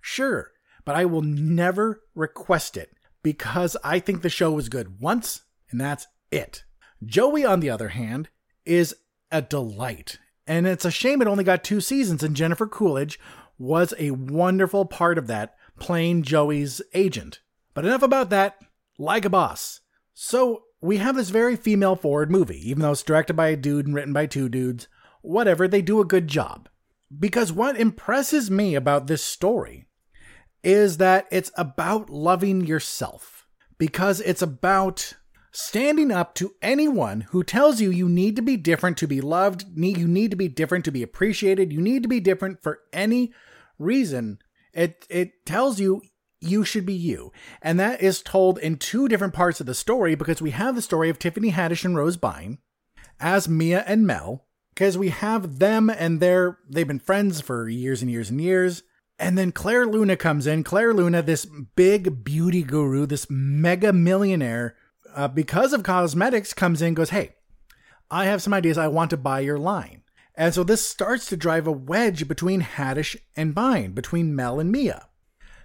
sure. But I will never request it because I think the show was good once and that's it. Joey, on the other hand, is a delight. And it's a shame it only got two seasons, and Jennifer Coolidge was a wonderful part of that, playing Joey's agent. But enough about that. Like a boss. So, we have this very female forward movie, even though it's directed by a dude and written by two dudes. Whatever, they do a good job. Because what impresses me about this story is that it's about loving yourself. Because it's about standing up to anyone who tells you you need to be different to be loved, you need to be different to be appreciated, you need to be different for any reason. It it tells you you should be you. And that is told in two different parts of the story because we have the story of Tiffany Haddish and Rose Byrne as Mia and Mel because we have them and they're they've been friends for years and years and years. And then Claire Luna comes in. Claire Luna, this big beauty guru, this mega millionaire, uh, because of cosmetics, comes in goes, Hey, I have some ideas. I want to buy your line. And so this starts to drive a wedge between Haddish and Byrne, between Mel and Mia.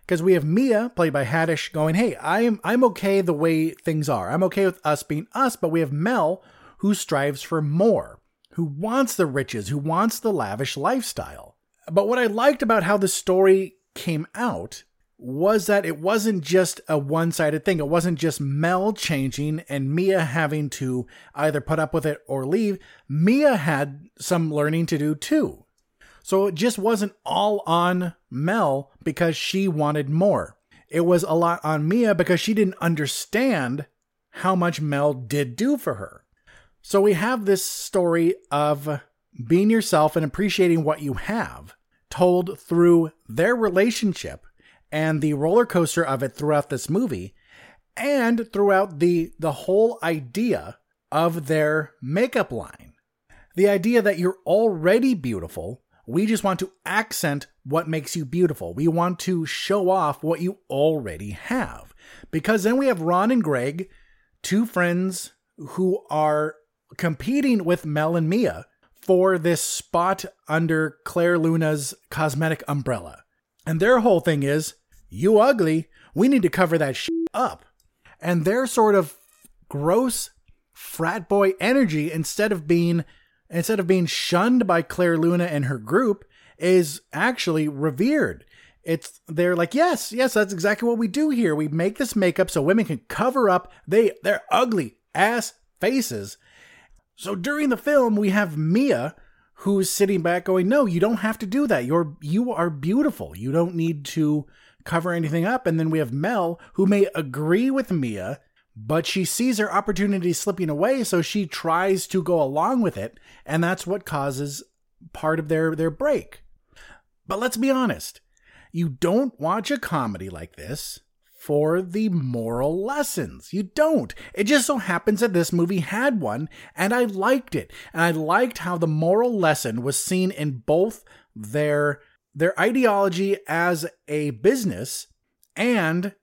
Because we have Mia, played by Haddish, going, Hey, I'm, I'm okay the way things are. I'm okay with us being us. But we have Mel, who strives for more, who wants the riches, who wants the lavish lifestyle. But what I liked about how the story came out was that it wasn't just a one sided thing. It wasn't just Mel changing and Mia having to either put up with it or leave. Mia had some learning to do too. So it just wasn't all on Mel because she wanted more. It was a lot on Mia because she didn't understand how much Mel did do for her. So we have this story of being yourself and appreciating what you have, told through their relationship and the roller coaster of it throughout this movie, and throughout the the whole idea of their makeup line. The idea that you're already beautiful, we just want to accent what makes you beautiful. We want to show off what you already have. Because then we have Ron and Greg, two friends who are competing with Mel and Mia for this spot under Claire Luna's cosmetic umbrella. And their whole thing is, you ugly, we need to cover that shit up. And their sort of gross frat boy energy, instead of being instead of being shunned by Claire Luna and her group, is actually revered. It's they're like, yes, yes, that's exactly what we do here. We make this makeup so women can cover up they their ugly ass faces. So during the film, we have Mia who's sitting back going, "No, you don't have to do that. You're you are beautiful. You don't need to cover anything up." And then we have Mel who may agree with Mia, but she sees her opportunity slipping away, so she tries to go along with it, and that's what causes part of their their break. But let's be honest. You don't watch a comedy like this for the moral lessons. You don't. It just so happens that this movie had one, and I liked it. And I liked how the moral lesson was seen in both their their ideology as a business and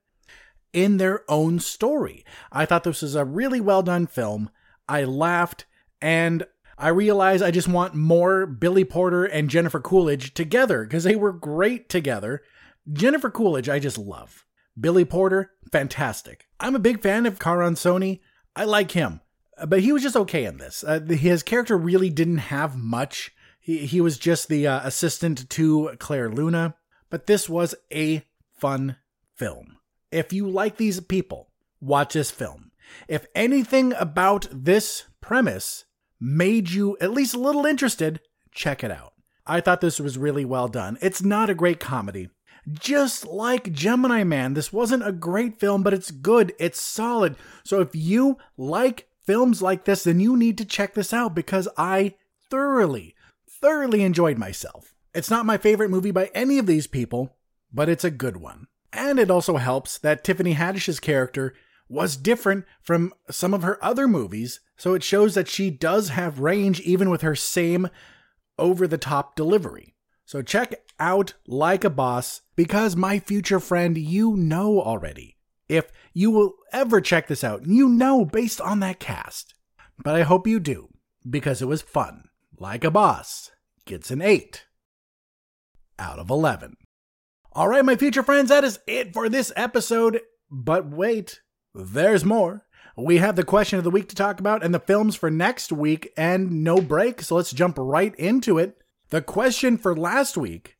in their own story. I thought this was a really well done film. I laughed and I realized I just want more Billy Porter and Jennifer Coolidge together because they were great together. Jennifer Coolidge, I just love. Billy Porter, fantastic. I'm a big fan of Karan Soni. I like him, but he was just okay in this. Uh, his character really didn't have much. He, he was just the uh, assistant to Claire Luna, but this was a fun film. If you like these people, watch this film. If anything about this premise made you at least a little interested, check it out. I thought this was really well done. It's not a great comedy. Just like Gemini Man, this wasn't a great film, but it's good. It's solid. So if you like films like this, then you need to check this out because I thoroughly, thoroughly enjoyed myself. It's not my favorite movie by any of these people, but it's a good one. And it also helps that Tiffany Haddish's character was different from some of her other movies, so it shows that she does have range even with her same over the top delivery. So check out Like a Boss because my future friend, you know already. If you will ever check this out, you know based on that cast. But I hope you do because it was fun. Like a Boss gets an 8 out of 11. All right, my future friends, that is it for this episode. But wait, there's more. We have the question of the week to talk about and the films for next week and no break, so let's jump right into it. The question for last week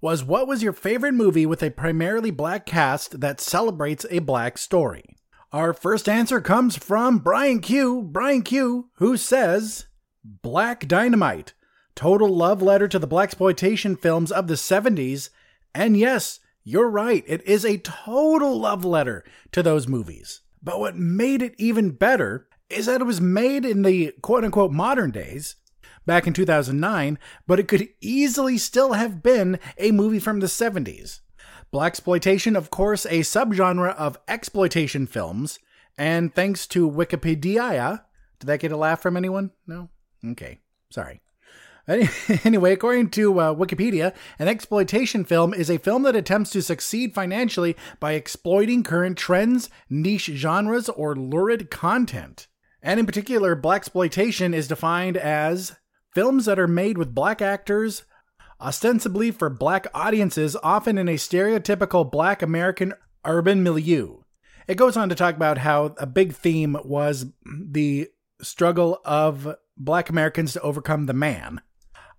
was what was your favorite movie with a primarily black cast that celebrates a black story? Our first answer comes from Brian Q. Brian Q, who says Black Dynamite, total love letter to the blaxploitation films of the 70s and yes, you're right, it is a total love letter to those movies. But what made it even better is that it was made in the quote unquote modern days, back in 2009, but it could easily still have been a movie from the 70s. Blaxploitation, of course, a subgenre of exploitation films, and thanks to Wikipedia, did that get a laugh from anyone? No? Okay, sorry. Anyway, according to uh, Wikipedia, an exploitation film is a film that attempts to succeed financially by exploiting current trends, niche genres, or lurid content. And in particular, black exploitation is defined as films that are made with black actors, ostensibly for black audiences, often in a stereotypical black American urban milieu. It goes on to talk about how a big theme was the struggle of black Americans to overcome the man.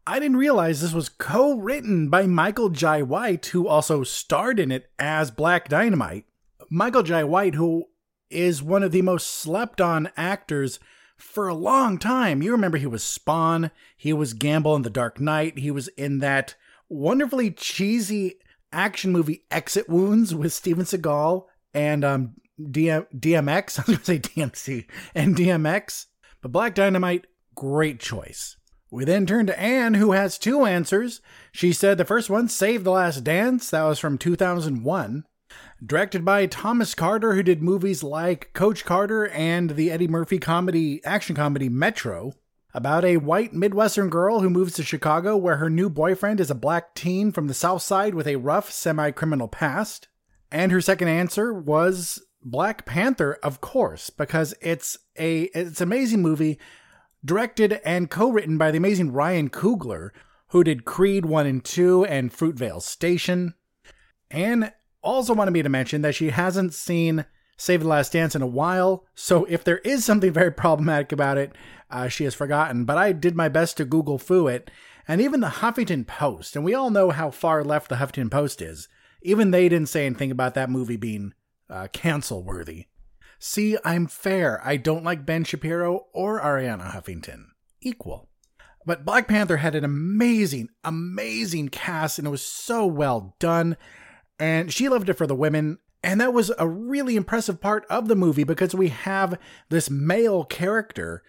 I didn't realize this was co written by Michael Jai White, who also starred in it as Black Dynamite. Michael Jai White, who is one of the most slept on actors for a long time. You remember he was Spawn, he was Gamble in The Dark Knight, he was in that wonderfully cheesy action movie Exit Wounds with Steven Seagal and um, DM- DMX. I was going to say DMC and DMX. But Black Dynamite, great choice. We then turn to Anne, who has two answers. She said the first one, Save the Last Dance, that was from 2001. Directed by Thomas Carter, who did movies like Coach Carter and the Eddie Murphy comedy, action comedy Metro. About a white Midwestern girl who moves to Chicago where her new boyfriend is a black teen from the South Side with a rough semi criminal past. And her second answer was Black Panther, of course, because it's a it's an amazing movie directed and co-written by the amazing Ryan Coogler, who did Creed 1 and 2 and Fruitvale Station. And also wanted me to mention that she hasn't seen Save the Last Dance in a while, so if there is something very problematic about it, uh, she has forgotten. But I did my best to Google foo it, and even the Huffington Post, and we all know how far left the Huffington Post is, even they didn't say anything about that movie being uh, cancel worthy. See, I'm fair. I don't like Ben Shapiro or Arianna Huffington. Equal. But Black Panther had an amazing, amazing cast, and it was so well done. And she loved it for the women. And that was a really impressive part of the movie because we have this male character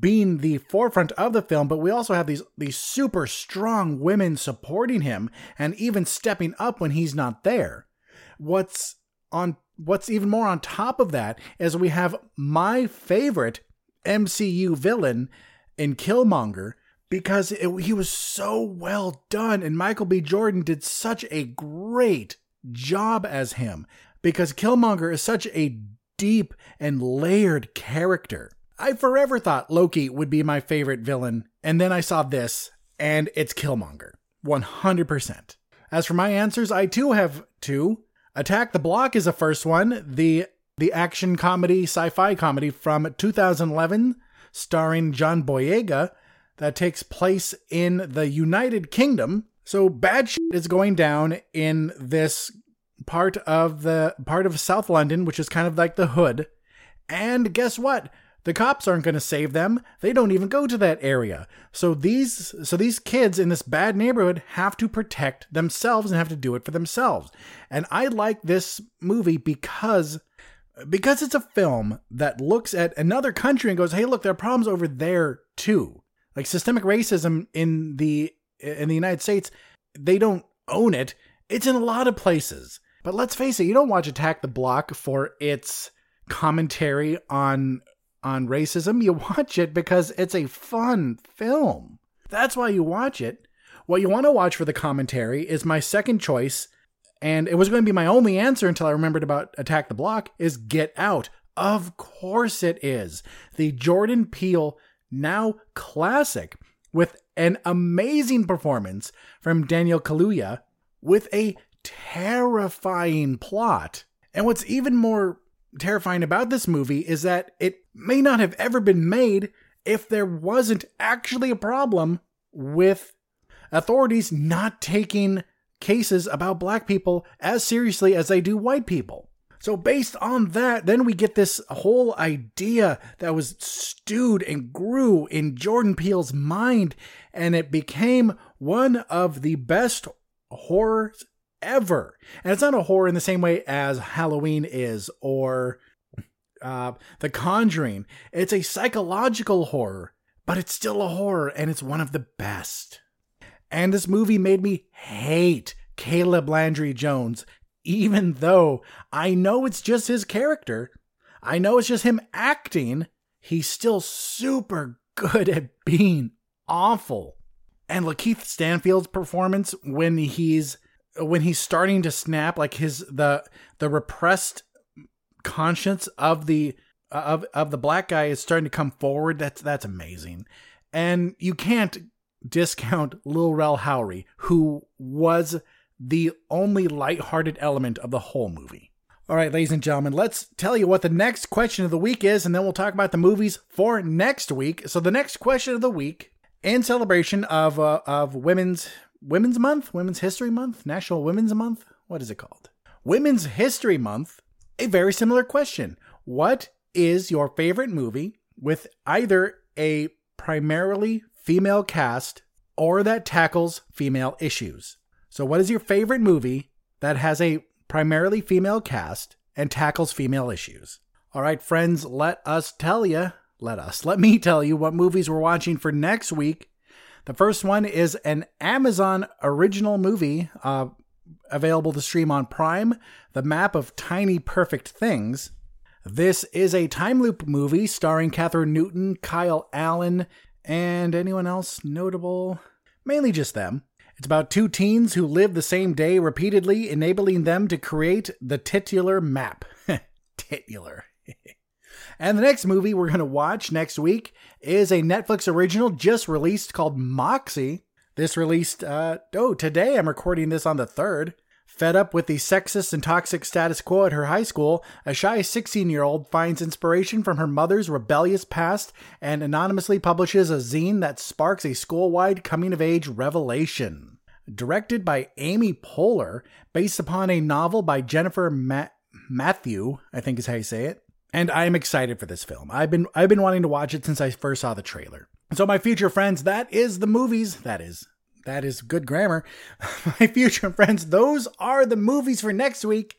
being the forefront of the film, but we also have these these super strong women supporting him and even stepping up when he's not there. What's on what's even more on top of that is we have my favorite MCU villain in Killmonger because it, he was so well done and Michael B Jordan did such a great job as him because Killmonger is such a deep and layered character. I forever thought Loki would be my favorite villain, and then I saw this, and it's Killmonger. 100%. As for my answers, I too have two. Attack the Block is the first one, the the action comedy, sci-fi comedy from 2011, starring John Boyega, that takes place in the United Kingdom. So bad shit is going down in this part of the part of South London, which is kind of like the hood. And guess what? The cops aren't going to save them. They don't even go to that area. So these so these kids in this bad neighborhood have to protect themselves and have to do it for themselves. And I like this movie because because it's a film that looks at another country and goes, "Hey, look, there are problems over there too." Like systemic racism in the in the United States, they don't own it. It's in a lot of places. But let's face it, you don't watch Attack the Block for its commentary on on racism. You watch it because it's a fun film. That's why you watch it. What you want to watch for the commentary is my second choice, and it was going to be my only answer until I remembered about Attack the Block, is Get Out. Of course it is. The Jordan Peele now classic with an amazing performance from Daniel Kaluuya with a terrifying plot. And what's even more terrifying about this movie is that it may not have ever been made if there wasn't actually a problem with authorities not taking cases about black people as seriously as they do white people. So, based on that, then we get this whole idea that was stewed and grew in Jordan Peele's mind, and it became one of the best horrors ever. And it's not a horror in the same way as Halloween is or uh, The Conjuring. It's a psychological horror, but it's still a horror and it's one of the best. And this movie made me hate Caleb Landry Jones, even though I know it's just his character. I know it's just him acting. He's still super good at being awful. And Lakeith Stanfield's performance when he's when he's starting to snap like his the the repressed conscience of the of of the black guy is starting to come forward that's that's amazing. And you can't discount Lil Rel Howery who was the only light-hearted element of the whole movie. All right ladies and gentlemen let's tell you what the next question of the week is and then we'll talk about the movies for next week. So the next question of the week in celebration of uh, of women's Women's Month, Women's History Month, National Women's Month. What is it called? Women's History Month. A very similar question. What is your favorite movie with either a primarily female cast or that tackles female issues? So, what is your favorite movie that has a primarily female cast and tackles female issues? All right, friends, let us tell you, let us, let me tell you what movies we're watching for next week the first one is an Amazon original movie uh, available to stream on Prime, The Map of Tiny Perfect Things. This is a time loop movie starring Kathryn Newton, Kyle Allen, and anyone else notable? Mainly just them. It's about two teens who live the same day repeatedly, enabling them to create the titular map. titular. And the next movie we're going to watch next week is a Netflix original just released called Moxie. This released, uh, oh, today I'm recording this on the 3rd. Fed up with the sexist and toxic status quo at her high school, a shy 16 year old finds inspiration from her mother's rebellious past and anonymously publishes a zine that sparks a school wide coming of age revelation. Directed by Amy Poehler, based upon a novel by Jennifer Ma- Mathieu, I think is how you say it. And I am excited for this film. I've been I've been wanting to watch it since I first saw the trailer. So my future friends, that is the movies. That is that is good grammar. My future friends, those are the movies for next week.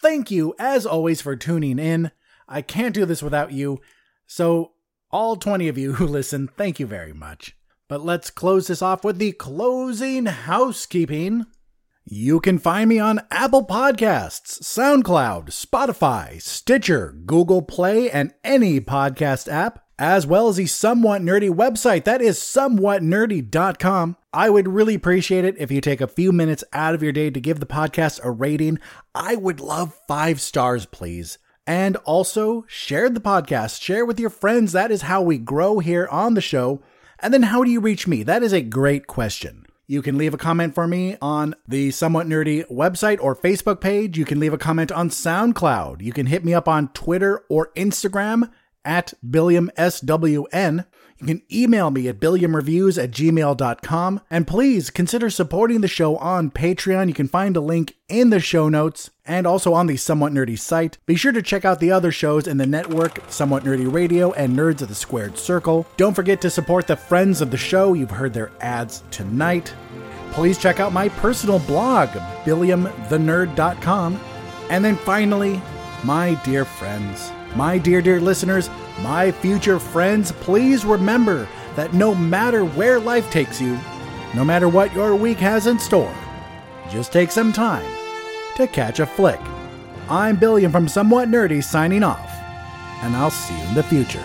Thank you, as always, for tuning in. I can't do this without you. So, all 20 of you who listen, thank you very much. But let's close this off with the closing housekeeping. You can find me on Apple Podcasts, SoundCloud, Spotify, Stitcher, Google Play, and any podcast app, as well as the Somewhat Nerdy website. That is somewhatnerdy.com. I would really appreciate it if you take a few minutes out of your day to give the podcast a rating. I would love five stars, please. And also share the podcast, share with your friends. That is how we grow here on the show. And then how do you reach me? That is a great question. You can leave a comment for me on the Somewhat Nerdy website or Facebook page. You can leave a comment on SoundCloud. You can hit me up on Twitter or Instagram at BilliamSWN. You can email me at billiamreviews at gmail.com. And please consider supporting the show on Patreon. You can find a link in the show notes and also on the Somewhat Nerdy site. Be sure to check out the other shows in the network, Somewhat Nerdy Radio and Nerds of the Squared Circle. Don't forget to support the friends of the show. You've heard their ads tonight. Please check out my personal blog, billiamthenerd.com. And then finally, my dear friends, my dear, dear listeners, my future friends, please remember that no matter where life takes you, no matter what your week has in store, just take some time to catch a flick. I'm Billiam from Somewhat Nerdy signing off, and I'll see you in the future.